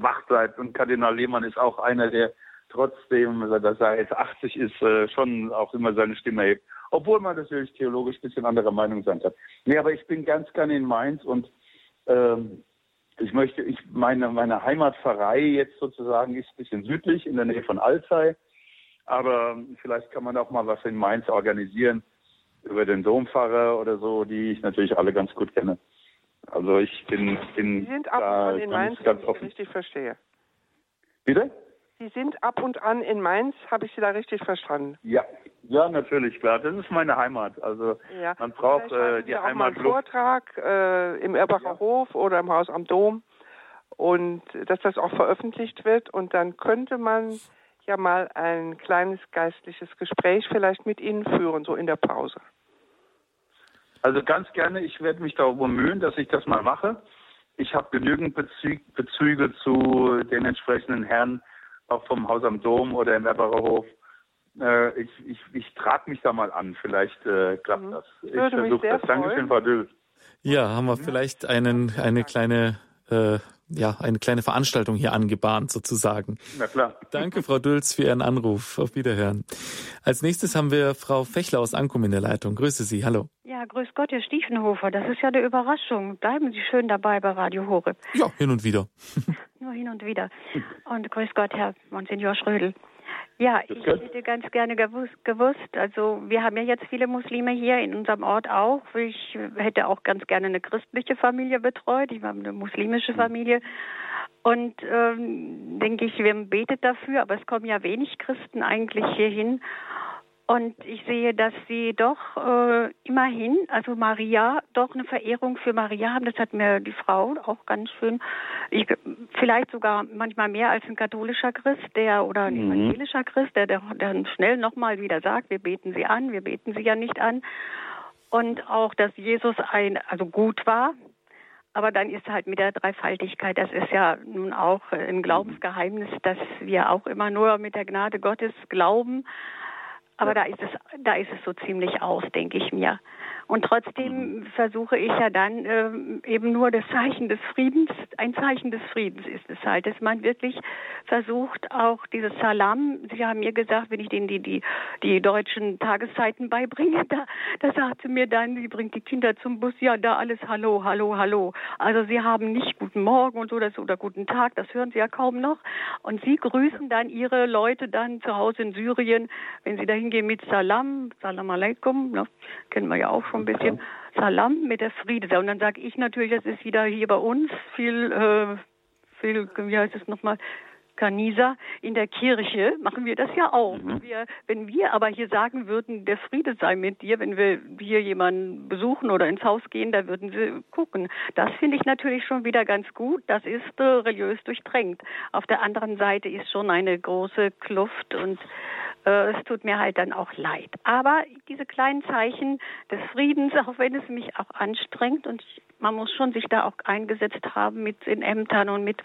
wach bleibt. Und Kardinal Lehmann ist auch einer, der trotzdem, dass er jetzt 80 ist, äh, schon auch immer seine Stimme hebt. Obwohl man natürlich theologisch ein bisschen anderer Meinung sein kann. Nee, aber ich bin ganz gerne in Mainz und ähm, ich möchte, ich meine, meine Heimatpfarrei jetzt sozusagen ist ein bisschen südlich in der Nähe von Alzey. Aber vielleicht kann man auch mal was in Mainz organisieren über den Dompfarrer oder so, die ich natürlich alle ganz gut kenne. Also ich bin, bin Sie sind an in Mainz, ganz wenn ich richtig verstehe. Bitte? Sie sind ab und an in Mainz, habe ich Sie da richtig verstanden? Ja, ja, natürlich, klar. Das ist meine Heimat. Also ja. man braucht äh, die Heimat. Einen Vortrag äh, im Erbacher ja. Hof oder im Haus am Dom und dass das auch veröffentlicht wird und dann könnte man ja mal ein kleines geistliches Gespräch vielleicht mit Ihnen führen, so in der Pause. Also ganz gerne, ich werde mich darum bemühen, dass ich das mal mache. Ich habe genügend Bezü Bezüge zu den entsprechenden Herren, auch vom Haus am Dom oder im Erbarer Hof. Äh, ich ich, ich trage mich da mal an, vielleicht äh, klappt mhm. das. Ich versuche das. Dankeschön, Frau Döll. Ja, haben wir vielleicht einen, eine kleine äh, ja, eine kleine Veranstaltung hier angebahnt sozusagen. Na klar. Danke, Frau Dülz, für Ihren Anruf. Auf Wiederhören. Als nächstes haben wir Frau Fechler aus Ankum in der Leitung. Grüße Sie. Hallo. Ja, grüß Gott, Herr Stiefenhofer. Das ist ja eine Überraschung. Bleiben Sie schön dabei bei Radio Horeb. Ja, hin und wieder. Nur hin und wieder. Und grüß Gott, Herr Monsignor Schrödel. Ja, ich hätte ganz gerne gewusst, also wir haben ja jetzt viele Muslime hier in unserem Ort auch. Ich hätte auch ganz gerne eine christliche Familie betreut. Ich habe eine muslimische Familie. Und ähm, denke ich, wir betet dafür, aber es kommen ja wenig Christen eigentlich hierhin. Und ich sehe, dass sie doch äh, immerhin, also Maria, doch eine Verehrung für Maria haben. Das hat mir die Frau auch ganz schön, ich, vielleicht sogar manchmal mehr als ein katholischer Christ, der oder ein mhm. evangelischer Christ, der, der dann schnell nochmal wieder sagt, wir beten sie an, wir beten sie ja nicht an. Und auch, dass Jesus ein, also gut war, aber dann ist halt mit der Dreifaltigkeit, das ist ja nun auch ein Glaubensgeheimnis, dass wir auch immer nur mit der Gnade Gottes glauben Aber da ist es, da ist es so ziemlich aus, denke ich mir. Und trotzdem versuche ich ja dann äh, eben nur das Zeichen des Friedens, ein Zeichen des Friedens ist es halt, dass man wirklich versucht, auch dieses Salam, Sie haben mir gesagt, wenn ich denen die, die, die deutschen Tageszeiten beibringe, da, da sagt sie mir dann, sie bringt die Kinder zum Bus, ja, da alles Hallo, Hallo, Hallo. Also sie haben nicht Guten Morgen und so das, oder Guten Tag, das hören sie ja kaum noch. Und sie grüßen dann ihre Leute dann zu Hause in Syrien, wenn sie da hingehen mit Salam, Salam alaikum, ne, kennen wir ja auch schon ein bisschen Salam mit der Friede. Und dann sage ich natürlich, das ist wieder hier bei uns viel, äh, viel, wie heißt es nochmal, Kanisa in der Kirche machen wir das ja auch. Mhm. Wir, wenn wir aber hier sagen würden, der Friede sei mit dir, wenn wir hier jemanden besuchen oder ins Haus gehen, da würden sie gucken. Das finde ich natürlich schon wieder ganz gut. Das ist äh, religiös durchdrängt. Auf der anderen Seite ist schon eine große Kluft und äh, es tut mir halt dann auch leid. Aber diese kleinen Zeichen des Friedens, auch wenn es mich auch anstrengt und man muss schon sich da auch eingesetzt haben mit den Ämtern und mit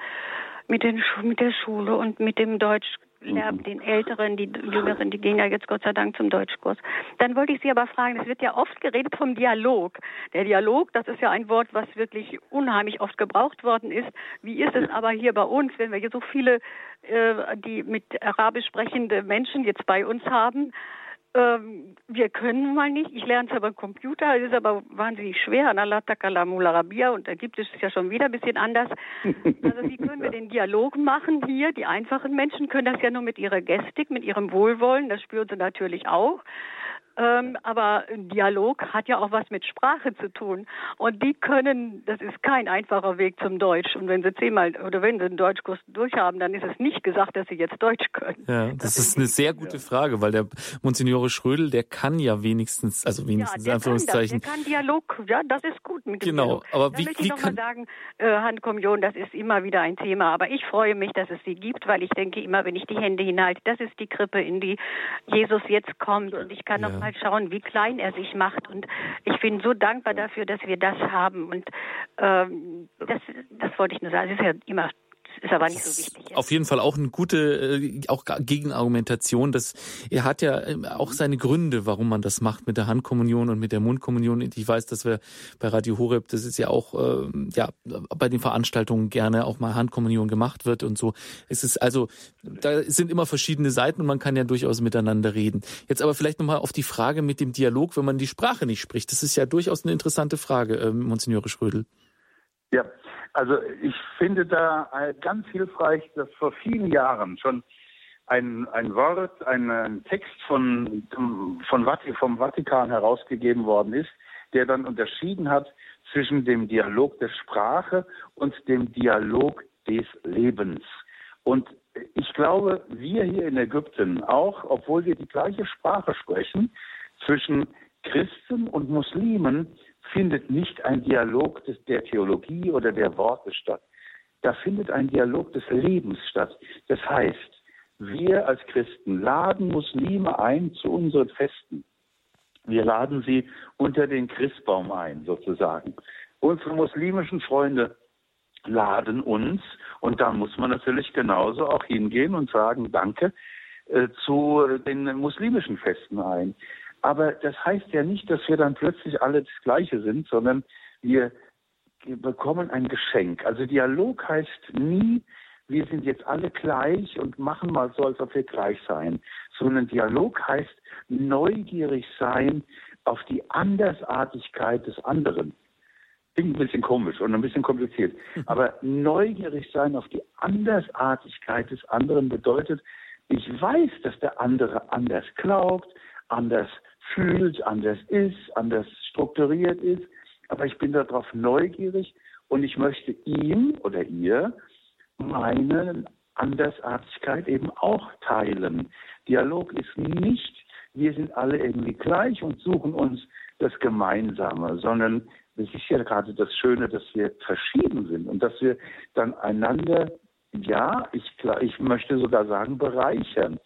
mit, den, mit der Schule und mit dem Deutsch mhm. den Älteren, die Jüngeren, die gehen ja jetzt Gott sei Dank zum Deutschkurs. Dann wollte ich Sie aber fragen, es wird ja oft geredet vom Dialog. Der Dialog, das ist ja ein Wort, was wirklich unheimlich oft gebraucht worden ist. Wie ist es aber hier bei uns, wenn wir hier so viele äh, die mit Arabisch sprechende Menschen jetzt bei uns haben. Ähm, wir können mal nicht. Ich lerne es aber Computer, es ist aber wahnsinnig schwer. Und da gibt es ja schon wieder ein bisschen anders. Also wie können wir den Dialog machen hier? Die einfachen Menschen können das ja nur mit ihrer Gestik, mit ihrem Wohlwollen, das spüren sie natürlich auch. Ähm, aber Dialog hat ja auch was mit Sprache zu tun. Und die können, das ist kein einfacher Weg zum Deutsch. Und wenn sie zehnmal oder wenn sie einen Deutschkurs durchhaben, dann ist es nicht gesagt, dass sie jetzt Deutsch können. Ja, das, das ist eine sehr gute Frage, weil der Monsignore Schrödel, der kann ja wenigstens, also wenigstens ja, Anführungszeichen. Kann das, der kann Dialog, ja, das ist gut mit Genau, Dialog. aber da wie, möchte ich wie kann... mal sagen, äh, Handkommunion, das ist immer wieder ein Thema. Aber ich freue mich, dass es sie gibt, weil ich denke immer, wenn ich die Hände hinhalte, das ist die Krippe, in die Jesus jetzt kommt. Und ich kann ja. noch mal schauen, wie klein er sich macht. Und ich bin so dankbar dafür, dass wir das haben. Und ähm, das, das wollte ich nur sagen. Es ist ja immer ist aber nicht so wichtig. Jetzt. Auf jeden Fall auch eine gute äh, auch Gegenargumentation. Das, er hat ja ähm, auch seine Gründe, warum man das macht mit der Handkommunion und mit der Mundkommunion. Ich weiß, dass wir bei Radio Horeb, das ist ja auch äh, ja bei den Veranstaltungen gerne auch mal Handkommunion gemacht wird und so. Es ist also, da sind immer verschiedene Seiten und man kann ja durchaus miteinander reden. Jetzt aber vielleicht nochmal auf die Frage mit dem Dialog, wenn man die Sprache nicht spricht. Das ist ja durchaus eine interessante Frage, äh, Monsignore Schrödel. Ja, also ich finde da ganz hilfreich, dass vor vielen Jahren schon ein, ein Wort, ein, ein Text von, von Vati, vom Vatikan herausgegeben worden ist, der dann unterschieden hat zwischen dem Dialog der Sprache und dem Dialog des Lebens. Und ich glaube, wir hier in Ägypten auch, obwohl wir die gleiche Sprache sprechen, zwischen Christen und Muslimen findet nicht ein Dialog des, der Theologie oder der Worte statt. Da findet ein Dialog des Lebens statt. Das heißt, wir als Christen laden Muslime ein zu unseren Festen. Wir laden sie unter den Christbaum ein, sozusagen. Unsere muslimischen Freunde laden uns, und da muss man natürlich genauso auch hingehen und sagen, danke, äh, zu den muslimischen Festen ein. Aber das heißt ja nicht, dass wir dann plötzlich alle das Gleiche sind, sondern wir bekommen ein Geschenk. Also Dialog heißt nie, wir sind jetzt alle gleich und machen mal so, als ob wir gleich seien, sondern Dialog heißt neugierig sein auf die Andersartigkeit des anderen. Klingt ein bisschen komisch und ein bisschen kompliziert. Aber neugierig sein auf die Andersartigkeit des anderen bedeutet, ich weiß, dass der andere anders glaubt, anders fühlt, anders ist, anders strukturiert ist. Aber ich bin darauf neugierig und ich möchte ihm oder ihr meine Andersartigkeit eben auch teilen. Dialog ist nicht, wir sind alle irgendwie gleich und suchen uns das Gemeinsame, sondern es ist ja gerade das Schöne, dass wir verschieden sind und dass wir dann einander, ja, ich, ich möchte sogar sagen, bereichern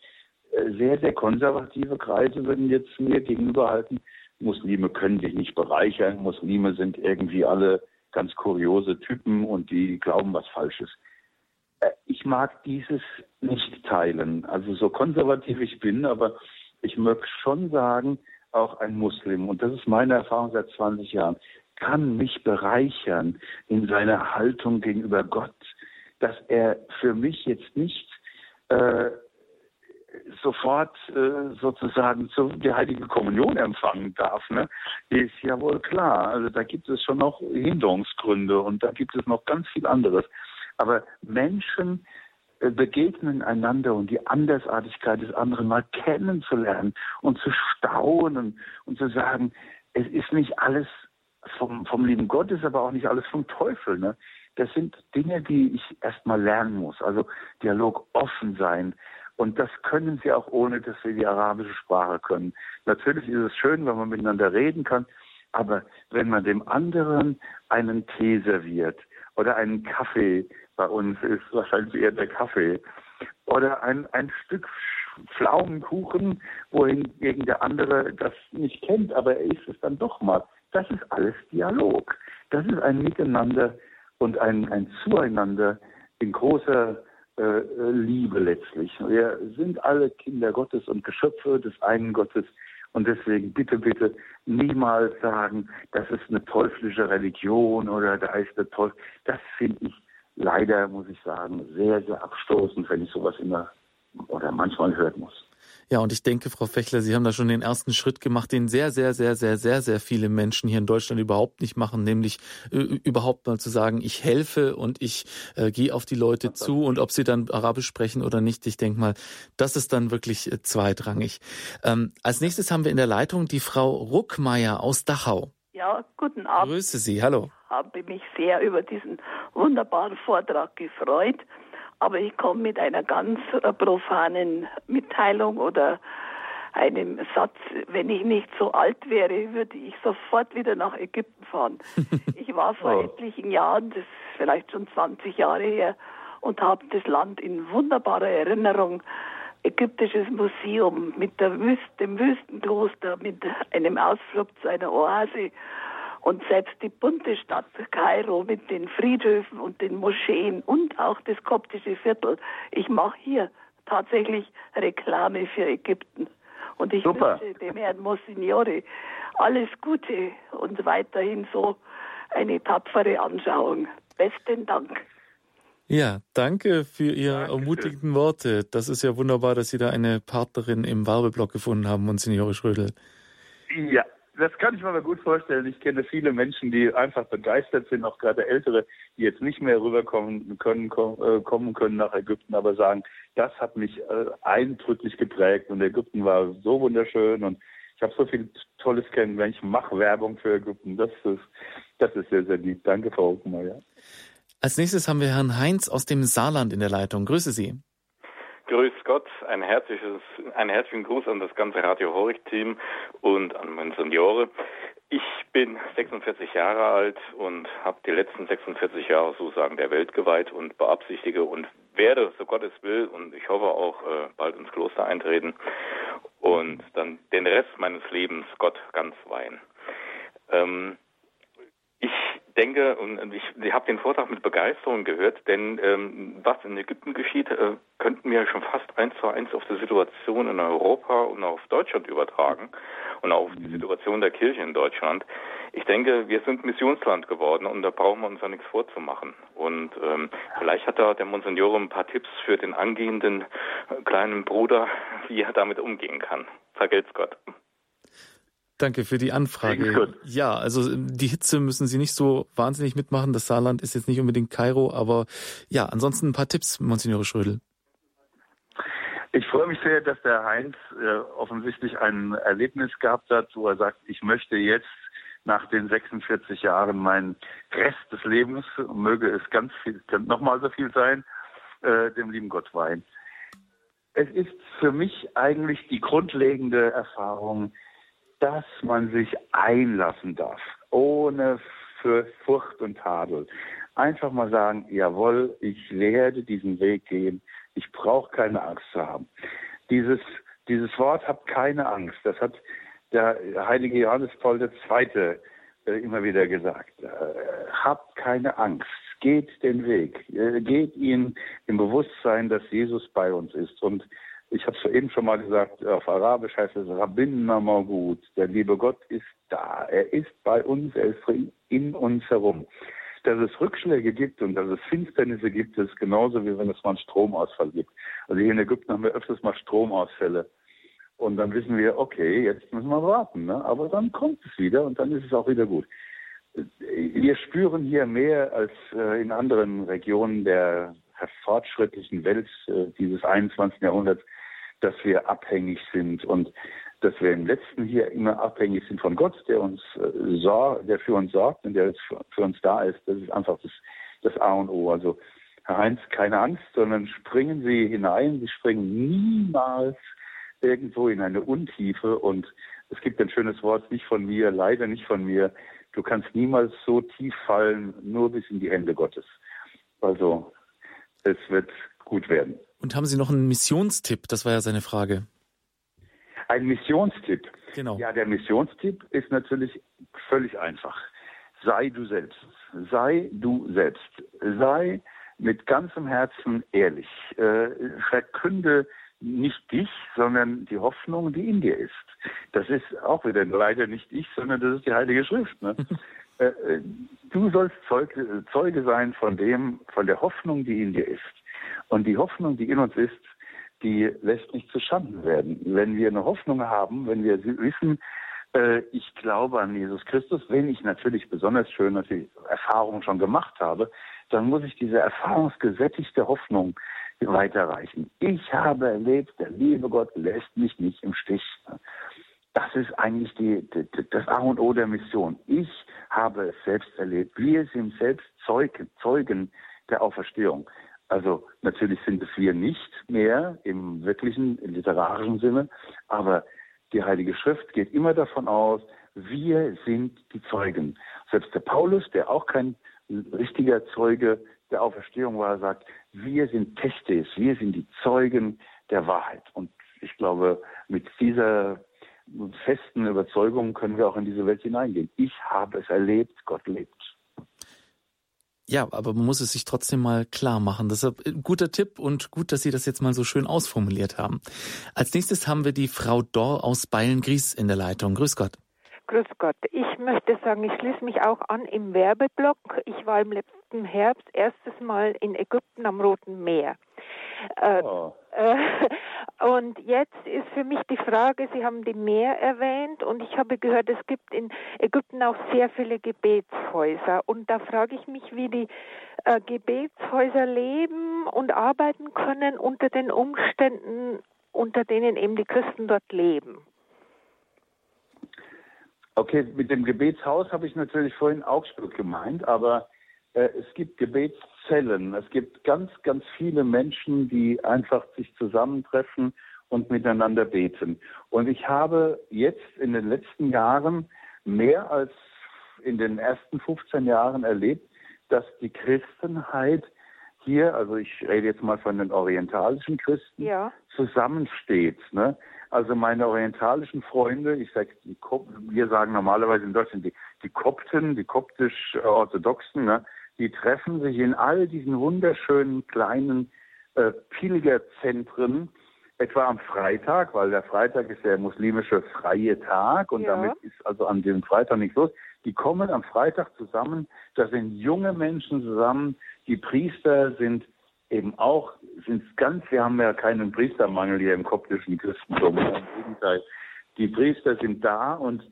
sehr, sehr konservative Kreise würden jetzt mir gegenüberhalten, Muslime können sich nicht bereichern, Muslime sind irgendwie alle ganz kuriose Typen und die glauben was Falsches. Äh, ich mag dieses nicht teilen. Also so konservativ ich bin, aber ich möchte schon sagen, auch ein Muslim, und das ist meine Erfahrung seit 20 Jahren, kann mich bereichern in seiner Haltung gegenüber Gott, dass er für mich jetzt nicht äh, sofort äh, sozusagen zu, die heilige Kommunion empfangen darf, ne, ist ja wohl klar. Also da gibt es schon noch Hinderungsgründe und da gibt es noch ganz viel anderes. Aber Menschen äh, begegnen einander und die Andersartigkeit des anderen mal kennenzulernen und zu staunen und zu sagen, es ist nicht alles vom, vom lieben Gott, ist aber auch nicht alles vom Teufel. Ne? Das sind Dinge, die ich erstmal lernen muss. Also Dialog offen sein, und das können sie auch ohne, dass sie die arabische Sprache können. Natürlich ist es schön, wenn man miteinander reden kann, aber wenn man dem anderen einen Tee serviert oder einen Kaffee, bei uns ist wahrscheinlich eher der Kaffee, oder ein, ein Stück Pflaumenkuchen, wohingegen der andere das nicht kennt, aber er isst es dann doch mal. Das ist alles Dialog. Das ist ein Miteinander und ein, ein Zueinander in großer äh, Liebe letztlich. Wir sind alle Kinder Gottes und Geschöpfe des einen Gottes. Und deswegen bitte, bitte niemals sagen, das ist eine teuflische Religion oder da ist der Teufel. Das finde ich leider, muss ich sagen, sehr, sehr abstoßend, wenn ich sowas immer oder manchmal hören muss. Ja, und ich denke, Frau Fechler, Sie haben da schon den ersten Schritt gemacht, den sehr, sehr, sehr, sehr, sehr, sehr viele Menschen hier in Deutschland überhaupt nicht machen, nämlich äh, überhaupt mal zu sagen, ich helfe und ich äh, gehe auf die Leute zu und ob sie dann Arabisch sprechen oder nicht, ich denke mal, das ist dann wirklich äh, zweitrangig. Ähm, als nächstes haben wir in der Leitung die Frau Ruckmeier aus Dachau. Ja, guten Abend. Grüße Sie, hallo. Ich habe mich sehr über diesen wunderbaren Vortrag gefreut. Aber ich komme mit einer ganz äh, profanen Mitteilung oder einem Satz, wenn ich nicht so alt wäre, würde ich sofort wieder nach Ägypten fahren. Ich war vor oh. etlichen Jahren, das ist vielleicht schon 20 Jahre her, und habe das Land in wunderbarer Erinnerung. Ägyptisches Museum mit der Wüste, dem Wüstenkloster, mit einem Ausflug zu einer Oase und selbst die bunte Stadt Kairo mit den Friedhöfen und den Moscheen und auch das koptische Viertel. Ich mache hier tatsächlich Reklame für Ägypten. Und ich Super. wünsche dem Herrn Monsignore alles Gute und weiterhin so eine tapfere Anschauung. Besten Dank. Ja, danke für Ihre Dankeschön. ermutigenden Worte. Das ist ja wunderbar, dass Sie da eine Partnerin im Werbeblock gefunden haben, Monsignore Schrödel. Ja, das kann ich mir aber gut vorstellen. Ich kenne viele Menschen, die einfach begeistert sind, auch gerade Ältere, die jetzt nicht mehr rüberkommen können, äh, kommen können nach Ägypten, aber sagen, das hat mich äh, eindrücklich geprägt und Ägypten war so wunderschön und ich habe so viel Tolles kennengelernt. Ich mache Werbung für Ägypten. Das ist, das ist sehr, sehr lieb. Danke, Frau Ockmeier. Als nächstes haben wir Herrn Heinz aus dem Saarland in der Leitung. Grüße Sie. Grüß Gott, ein herzliches, einen herzlichen Gruß an das ganze Radio Horig-Team und an meine Seniore. Ich bin 46 Jahre alt und habe die letzten 46 Jahre sozusagen der Welt geweiht und beabsichtige und werde, so Gott es will, und ich hoffe auch äh, bald ins Kloster eintreten und dann den Rest meines Lebens Gott ganz weihen. Ähm, ich denke, und ich, ich habe den Vortrag mit Begeisterung gehört, denn ähm, was in Ägypten geschieht, äh, könnten wir schon fast eins zu eins auf die Situation in Europa und auf Deutschland übertragen und auf die Situation der Kirche in Deutschland. Ich denke, wir sind Missionsland geworden und da brauchen wir uns ja nichts vorzumachen. Und ähm, vielleicht hat da der Monsignore ein paar Tipps für den angehenden äh, kleinen Bruder, wie er damit umgehen kann. Vergelt's Gott. Danke für die Anfrage. Ja, also die Hitze müssen Sie nicht so wahnsinnig mitmachen. Das Saarland ist jetzt nicht unbedingt Kairo, aber ja, ansonsten ein paar Tipps, Monsignore Schrödel. Ich freue mich sehr, dass der Heinz äh, offensichtlich ein Erlebnis gehabt hat, wo er sagt, ich möchte jetzt nach den 46 Jahren meinen Rest des Lebens, möge es ganz viel, nochmal so viel sein, äh, dem lieben Gott weihen. Es ist für mich eigentlich die grundlegende Erfahrung, dass man sich einlassen darf, ohne für Furcht und Tadel. Einfach mal sagen, jawohl, ich werde diesen Weg gehen, ich brauche keine Angst zu haben. Dieses, dieses Wort habt keine Angst, das hat der heilige Johannes Paul II. Äh, immer wieder gesagt. Äh, habt keine Angst, geht den Weg, äh, geht ihn im Bewusstsein, dass Jesus bei uns ist und Ich habe es eben schon mal gesagt, auf Arabisch heißt es Rabbin Namagud. Der liebe Gott ist da. Er ist bei uns, er ist in uns herum. Dass es Rückschläge gibt und dass es Finsternisse gibt, ist genauso wie wenn es mal einen Stromausfall gibt. Also hier in Ägypten haben wir öfters mal Stromausfälle. Und dann wissen wir, okay, jetzt müssen wir warten. Ne? Aber dann kommt es wieder und dann ist es auch wieder gut. Wir spüren hier mehr als äh, in anderen Regionen der fortschrittlichen Welt äh, dieses 21. Jahrhunderts, dass wir abhängig sind und dass wir im letzten hier immer abhängig sind von Gott, der uns äh, der für uns sorgt und der für uns da ist. Das ist einfach das, das A und O. Also Herr Heinz, keine Angst, sondern springen Sie hinein. Sie springen niemals irgendwo in eine Untiefe und es gibt ein schönes Wort, nicht von mir, leider nicht von mir. Du kannst niemals so tief fallen, nur bis in die Hände Gottes. Also, es wird gut werden. Und haben Sie noch einen Missionstipp? Das war ja seine Frage. Ein Missionstipp. Genau. Ja, der Missionstipp ist natürlich völlig einfach. Sei du selbst. Sei du selbst. Sei mit ganzem Herzen ehrlich. Äh, verkünde nicht dich, sondern die Hoffnung, die in dir ist. Das ist auch wieder leider nicht ich, sondern das ist die Heilige Schrift. Ne? Äh, äh, du sollst Zeuge, Zeuge sein von dem, von der Hoffnung, die in dir ist. Und die Hoffnung, die in uns ist, die lässt nicht zu Schanden werden. Wenn wir eine Hoffnung haben, wenn wir wissen, äh, ich glaube an Jesus Christus, wenn ich natürlich besonders schön natürlich Erfahrungen schon gemacht habe, dann muss ich diese erfahrungsgesättigte Hoffnung weiterreichen. Ich habe erlebt, der liebe Gott lässt mich nicht im Stich. Das ist eigentlich die, die, das A und O der Mission. Ich habe es selbst erlebt. Wir sind selbst Zeugen, Zeugen der Auferstehung. Also natürlich sind es wir nicht mehr im wirklichen literarischen Sinne, aber die Heilige Schrift geht immer davon aus, wir sind die Zeugen. Selbst der Paulus, der auch kein richtiger Zeuge der Auferstehung war, sagt, wir sind Testes, wir sind die Zeugen der Wahrheit. Und ich glaube, mit dieser festen Überzeugung können wir auch in diese Welt hineingehen. Ich habe es erlebt, Gott lebt. Ja, aber man muss es sich trotzdem mal klar machen. Deshalb ein guter Tipp und gut, dass Sie das jetzt mal so schön ausformuliert haben. Als nächstes haben wir die Frau Dor aus Beilengries in der Leitung. Grüß Gott. Grüß Gott. Ich möchte sagen, ich schließe mich auch an im Werbeblock. Ich war im letzten Herbst erstes Mal in Ägypten am Roten Meer. Äh, oh. äh, und jetzt ist für mich die Frage, Sie haben die Meer erwähnt und ich habe gehört, es gibt in Ägypten auch sehr viele Gebetshäuser. Und da frage ich mich, wie die äh, Gebetshäuser leben und arbeiten können unter den Umständen, unter denen eben die Christen dort leben. Okay, mit dem Gebetshaus habe ich natürlich vorhin Augsburg gemeint, aber es gibt Gebetszellen. Es gibt ganz, ganz viele Menschen, die einfach sich zusammentreffen und miteinander beten. Und ich habe jetzt in den letzten Jahren mehr als in den ersten 15 Jahren erlebt, dass die Christenheit hier, also ich rede jetzt mal von den orientalischen Christen, ja. zusammensteht. Ne? Also meine orientalischen Freunde, ich sage, wir sagen normalerweise in Deutschland die, die Kopten, die koptisch-orthodoxen, ne, die treffen sich in all diesen wunderschönen kleinen äh, Pilgerzentren, etwa am Freitag, weil der Freitag ist der muslimische freie Tag und ja. damit ist also an diesem Freitag nichts los. Die kommen am Freitag zusammen, da sind junge Menschen zusammen, die Priester sind eben auch, sind ganz, wir haben ja keinen Priestermangel hier im koptischen Christentum. Im Gegenteil. Die Priester sind da und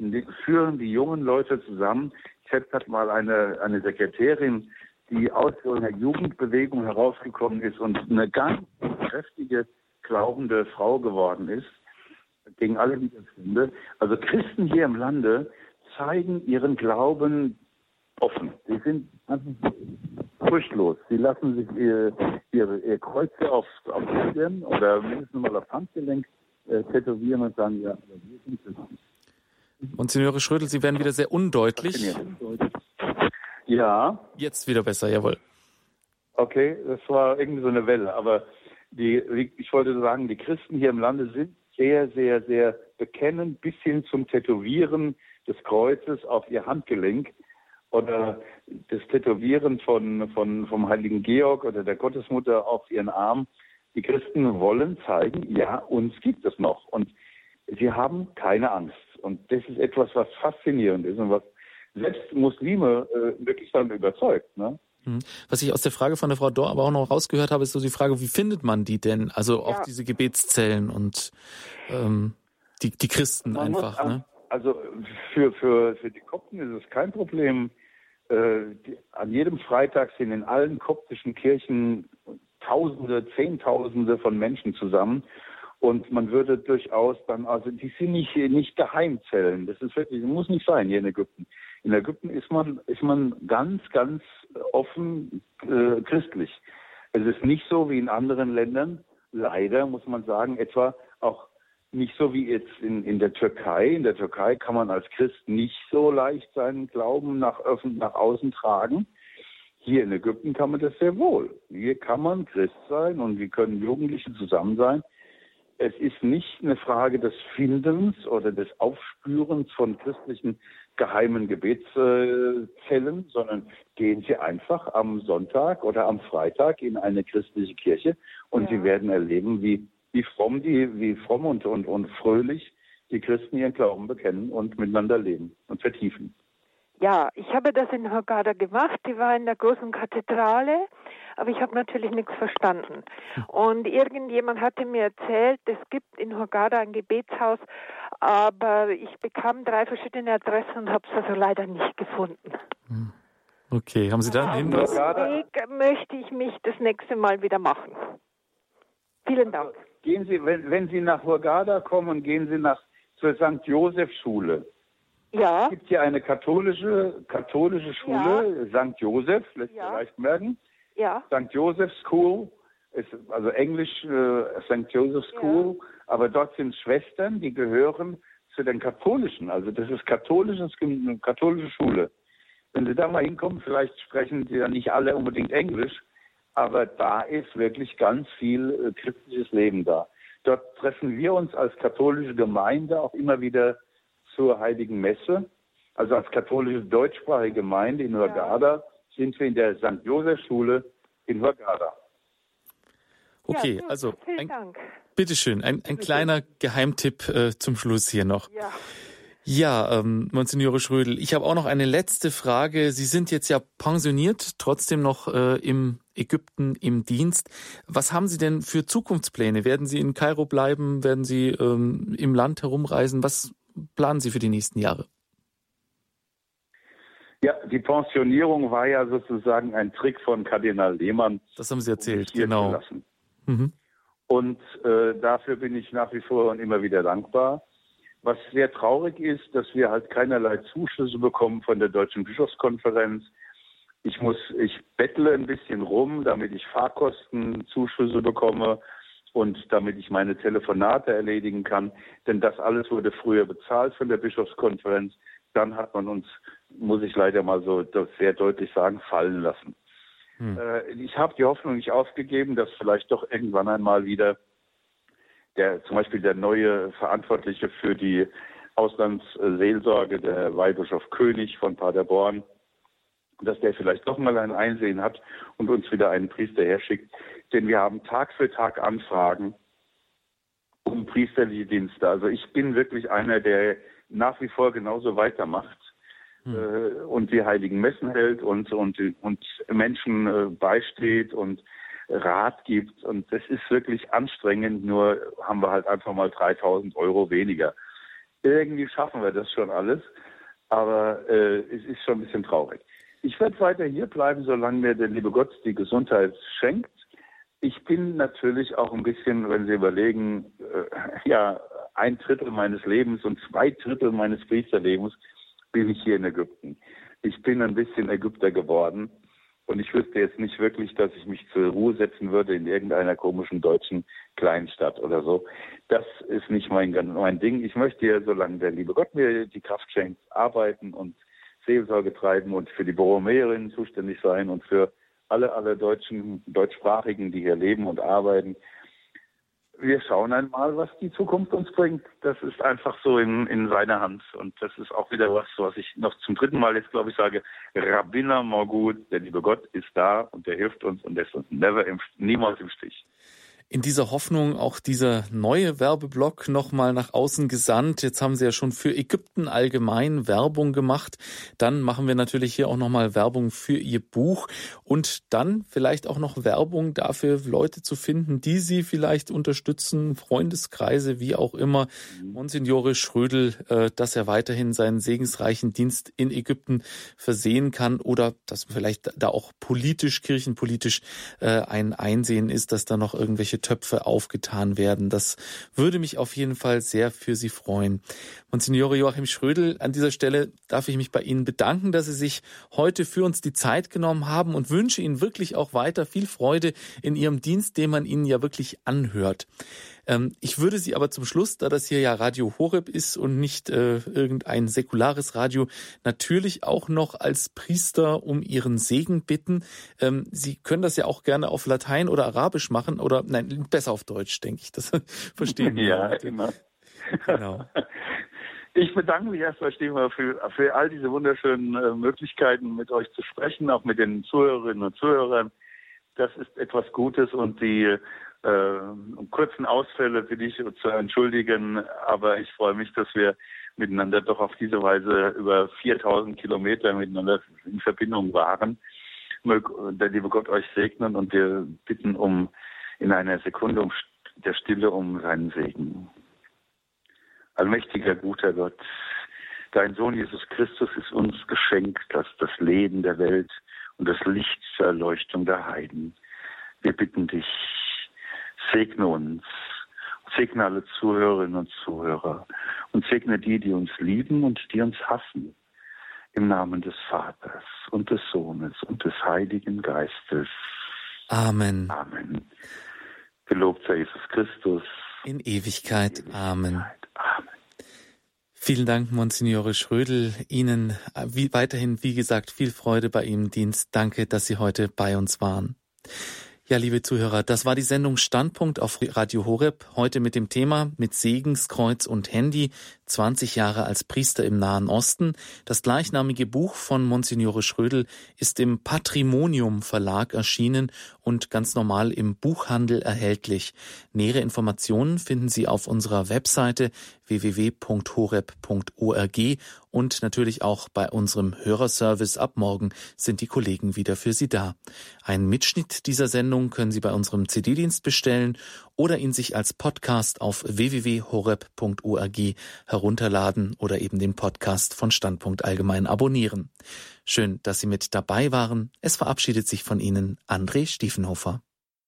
führen die jungen Leute zusammen. Ich hatte mal eine, eine Sekretärin, die aus einer Jugendbewegung herausgekommen ist und eine ganz kräftige, glaubende Frau geworden ist, gegen alle Widerstände. Also Christen hier im Lande zeigen ihren Glauben offen. Sie sind furchtlos. Sie lassen sich ihr, ihre, ihr Kreuze auf, auf Stirn oder mindestens mal auf Handgelenk äh, tätowieren und sagen, ja, wir sind es. Monsignore Schrödel, Sie werden wieder sehr undeutlich. Ja. Jetzt wieder besser, jawohl. Okay, das war irgendwie so eine Welle. Aber die, ich wollte sagen, die Christen hier im Lande sind sehr, sehr, sehr bekennend bis hin zum Tätowieren des Kreuzes auf ihr Handgelenk oder das Tätowieren von, von, vom heiligen Georg oder der Gottesmutter auf ihren Arm. Die Christen wollen zeigen, ja, uns gibt es noch. Und sie haben keine Angst. Und das ist etwas, was faszinierend ist und was selbst Muslime äh, wirklich dann überzeugt. Ne? Hm. Was ich aus der Frage von der Frau Dor aber auch noch rausgehört habe, ist so die Frage, wie findet man die denn? Also auch ja. diese Gebetszellen und ähm, die, die Christen man einfach. An, ne? Also für, für, für die Kopten ist es kein Problem. Äh, die, an jedem Freitag sind in allen koptischen Kirchen Tausende, Zehntausende von Menschen zusammen. Und man würde durchaus dann, also die sind nicht, nicht Geheimzellen. Das ist wirklich, das muss nicht sein hier in Ägypten. In Ägypten ist man, ist man ganz, ganz offen äh, christlich. Es ist nicht so wie in anderen Ländern, leider muss man sagen, etwa auch nicht so wie jetzt in, in der Türkei. In der Türkei kann man als Christ nicht so leicht seinen Glauben nach, nach außen tragen. Hier in Ägypten kann man das sehr wohl. Hier kann man Christ sein und wir können Jugendliche zusammen sein. Es ist nicht eine Frage des Findens oder des Aufspürens von christlichen geheimen Gebetszellen, sondern gehen Sie einfach am Sonntag oder am Freitag in eine christliche Kirche und ja. Sie werden erleben, wie, wie fromm die, wie fromm und, und, und fröhlich die Christen ihren Glauben bekennen und miteinander leben und vertiefen. Ja, ich habe das in Hurghada gemacht. Die war in der großen Kathedrale, aber ich habe natürlich nichts verstanden. Und irgendjemand hatte mir erzählt, es gibt in Hurghada ein Gebetshaus, aber ich bekam drei verschiedene Adressen und habe es also leider nicht gefunden. Hm. Okay, haben Sie da einen Hinweis? Weg möchte ich mich das nächste Mal wieder machen. Vielen Dank. Also gehen Sie, wenn, wenn Sie nach Hurghada kommen, gehen Sie nach zur St. Joseph Schule. Ja. Es gibt hier eine katholische, katholische Schule, ja. St. Joseph, lässt ja. leicht merken. Ja. St. Joseph School, ist also Englisch äh, St. Joseph School, ja. aber dort sind Schwestern, die gehören zu den katholischen, also das ist katholisches, katholische Schule. Wenn Sie da mal hinkommen, vielleicht sprechen Sie ja nicht alle unbedingt Englisch, aber da ist wirklich ganz viel äh, christliches Leben da. Dort treffen wir uns als katholische Gemeinde auch immer wieder zur Heiligen Messe. Also als katholische deutschsprachige Gemeinde in Hurghada ja. sind wir in der St. Josef Schule in Hurghada. Okay, ja, also ein, bitteschön, ein, ein kleiner Geheimtipp äh, zum Schluss hier noch. Ja. Ja, ähm, Monsignore Schrödel, ich habe auch noch eine letzte Frage. Sie sind jetzt ja pensioniert, trotzdem noch äh, im Ägypten im Dienst. Was haben Sie denn für Zukunftspläne? Werden Sie in Kairo bleiben? Werden Sie ähm, im Land herumreisen? Was planen Sie für die nächsten Jahre? Ja, die Pensionierung war ja sozusagen ein Trick von Kardinal Lehmann. Das haben Sie erzählt, genau. Mhm. Und äh, dafür bin ich nach wie vor und immer wieder dankbar. Was sehr traurig ist, dass wir halt keinerlei Zuschüsse bekommen von der Deutschen Bischofskonferenz. Ich muss, ich bettle ein bisschen rum, damit ich Fahrkostenzuschüsse bekomme und damit ich meine Telefonate erledigen kann. Denn das alles wurde früher bezahlt von der Bischofskonferenz. Dann hat man uns, muss ich leider mal so sehr deutlich sagen, fallen lassen. Hm. Äh, ich habe die Hoffnung nicht aufgegeben, dass vielleicht doch irgendwann einmal wieder der, zum Beispiel der neue Verantwortliche für die Auslandsseelsorge, der Weihbischof König von Paderborn, dass der vielleicht doch mal ein Einsehen hat und uns wieder einen Priester herschickt, denn wir haben Tag für Tag Anfragen um priesterliche Dienste. Also ich bin wirklich einer, der nach wie vor genauso weitermacht hm. äh, und die heiligen Messen hält und, und, und Menschen äh, beisteht und Rat gibt. Und das ist wirklich anstrengend, nur haben wir halt einfach mal 3000 Euro weniger. Irgendwie schaffen wir das schon alles, aber äh, es ist schon ein bisschen traurig. Ich werde weiter hier bleiben, solange mir der liebe Gott die Gesundheit schenkt. Ich bin natürlich auch ein bisschen, wenn Sie überlegen, äh, ja, ein Drittel meines Lebens und zwei Drittel meines Priesterlebens bin ich hier in Ägypten. Ich bin ein bisschen Ägypter geworden und ich wüsste jetzt nicht wirklich, dass ich mich zur Ruhe setzen würde in irgendeiner komischen deutschen Kleinstadt oder so. Das ist nicht mein, mein Ding. Ich möchte ja, solange der liebe Gott mir die Kraft schenkt, arbeiten und Seelsorge treiben und für die Borromäerinnen zuständig sein und für alle, alle Deutschen, Deutschsprachigen, die hier leben und arbeiten. Wir schauen einmal, was die Zukunft uns bringt. Das ist einfach so in, in seiner Hand. Und das ist auch wieder was, was ich noch zum dritten Mal jetzt, glaube ich, sage. Rabbiner Morgut, der liebe Gott ist da und der hilft uns und lässt uns never im, niemals im Stich. In dieser Hoffnung auch dieser neue Werbeblock nochmal nach außen gesandt. Jetzt haben Sie ja schon für Ägypten allgemein Werbung gemacht. Dann machen wir natürlich hier auch nochmal Werbung für Ihr Buch und dann vielleicht auch noch Werbung dafür, Leute zu finden, die Sie vielleicht unterstützen, Freundeskreise, wie auch immer. Monsignore Schrödel, äh, dass er weiterhin seinen segensreichen Dienst in Ägypten versehen kann oder dass vielleicht da auch politisch, kirchenpolitisch äh, ein Einsehen ist, dass da noch irgendwelche Töpfe aufgetan werden. Das würde mich auf jeden Fall sehr für Sie freuen. Monsignore Joachim Schrödel, an dieser Stelle darf ich mich bei Ihnen bedanken, dass Sie sich heute für uns die Zeit genommen haben und wünsche Ihnen wirklich auch weiter viel Freude in Ihrem Dienst, den man Ihnen ja wirklich anhört. Ähm, ich würde Sie aber zum Schluss, da das hier ja Radio Horeb ist und nicht äh, irgendein säkulares Radio, natürlich auch noch als Priester um Ihren Segen bitten. Ähm, Sie können das ja auch gerne auf Latein oder Arabisch machen oder nein, besser auf Deutsch, denke ich. Das verstehen wir. Ja, immer. Genau. Ich bedanke mich erstmal, Stefan, für, für all diese wunderschönen äh, Möglichkeiten, mit euch zu sprechen, auch mit den Zuhörerinnen und Zuhörern. Das ist etwas Gutes und die äh, kurzen Ausfälle bitte ich zu entschuldigen, aber ich freue mich, dass wir miteinander doch auf diese Weise über 4000 Kilometer miteinander in Verbindung waren. Möge der liebe Gott euch segnen und wir bitten um in einer Sekunde um der Stille um seinen Segen. Allmächtiger, guter Gott, dein Sohn Jesus Christus ist uns geschenkt, das, das Leben der Welt und das Licht zur Erleuchtung der Heiden. Wir bitten dich, Segne uns, segne alle Zuhörerinnen und Zuhörer und segne die, die uns lieben und die uns hassen. Im Namen des Vaters und des Sohnes und des Heiligen Geistes. Amen. Amen. Gelobt sei Jesus Christus. In Ewigkeit. Amen. Amen. Vielen Dank, Monsignore Schrödel. Ihnen äh, wie, weiterhin, wie gesagt, viel Freude bei Ihrem Dienst. Danke, dass Sie heute bei uns waren. Ja, liebe Zuhörer, das war die Sendung Standpunkt auf Radio Horeb. Heute mit dem Thema mit Segenskreuz und Handy 20 Jahre als Priester im Nahen Osten. Das gleichnamige Buch von Monsignore Schrödel ist im Patrimonium Verlag erschienen und ganz normal im Buchhandel erhältlich. Nähere Informationen finden Sie auf unserer Webseite www.horeb.org und natürlich auch bei unserem Hörerservice ab morgen sind die Kollegen wieder für Sie da. Ein Mitschnitt dieser Sendung können Sie bei unserem CD-Dienst bestellen oder ihn sich als Podcast auf www.horeb.org herunterladen oder eben den Podcast von Standpunkt allgemein abonnieren. Schön, dass Sie mit dabei waren. Es verabschiedet sich von Ihnen André Stiefenhofer.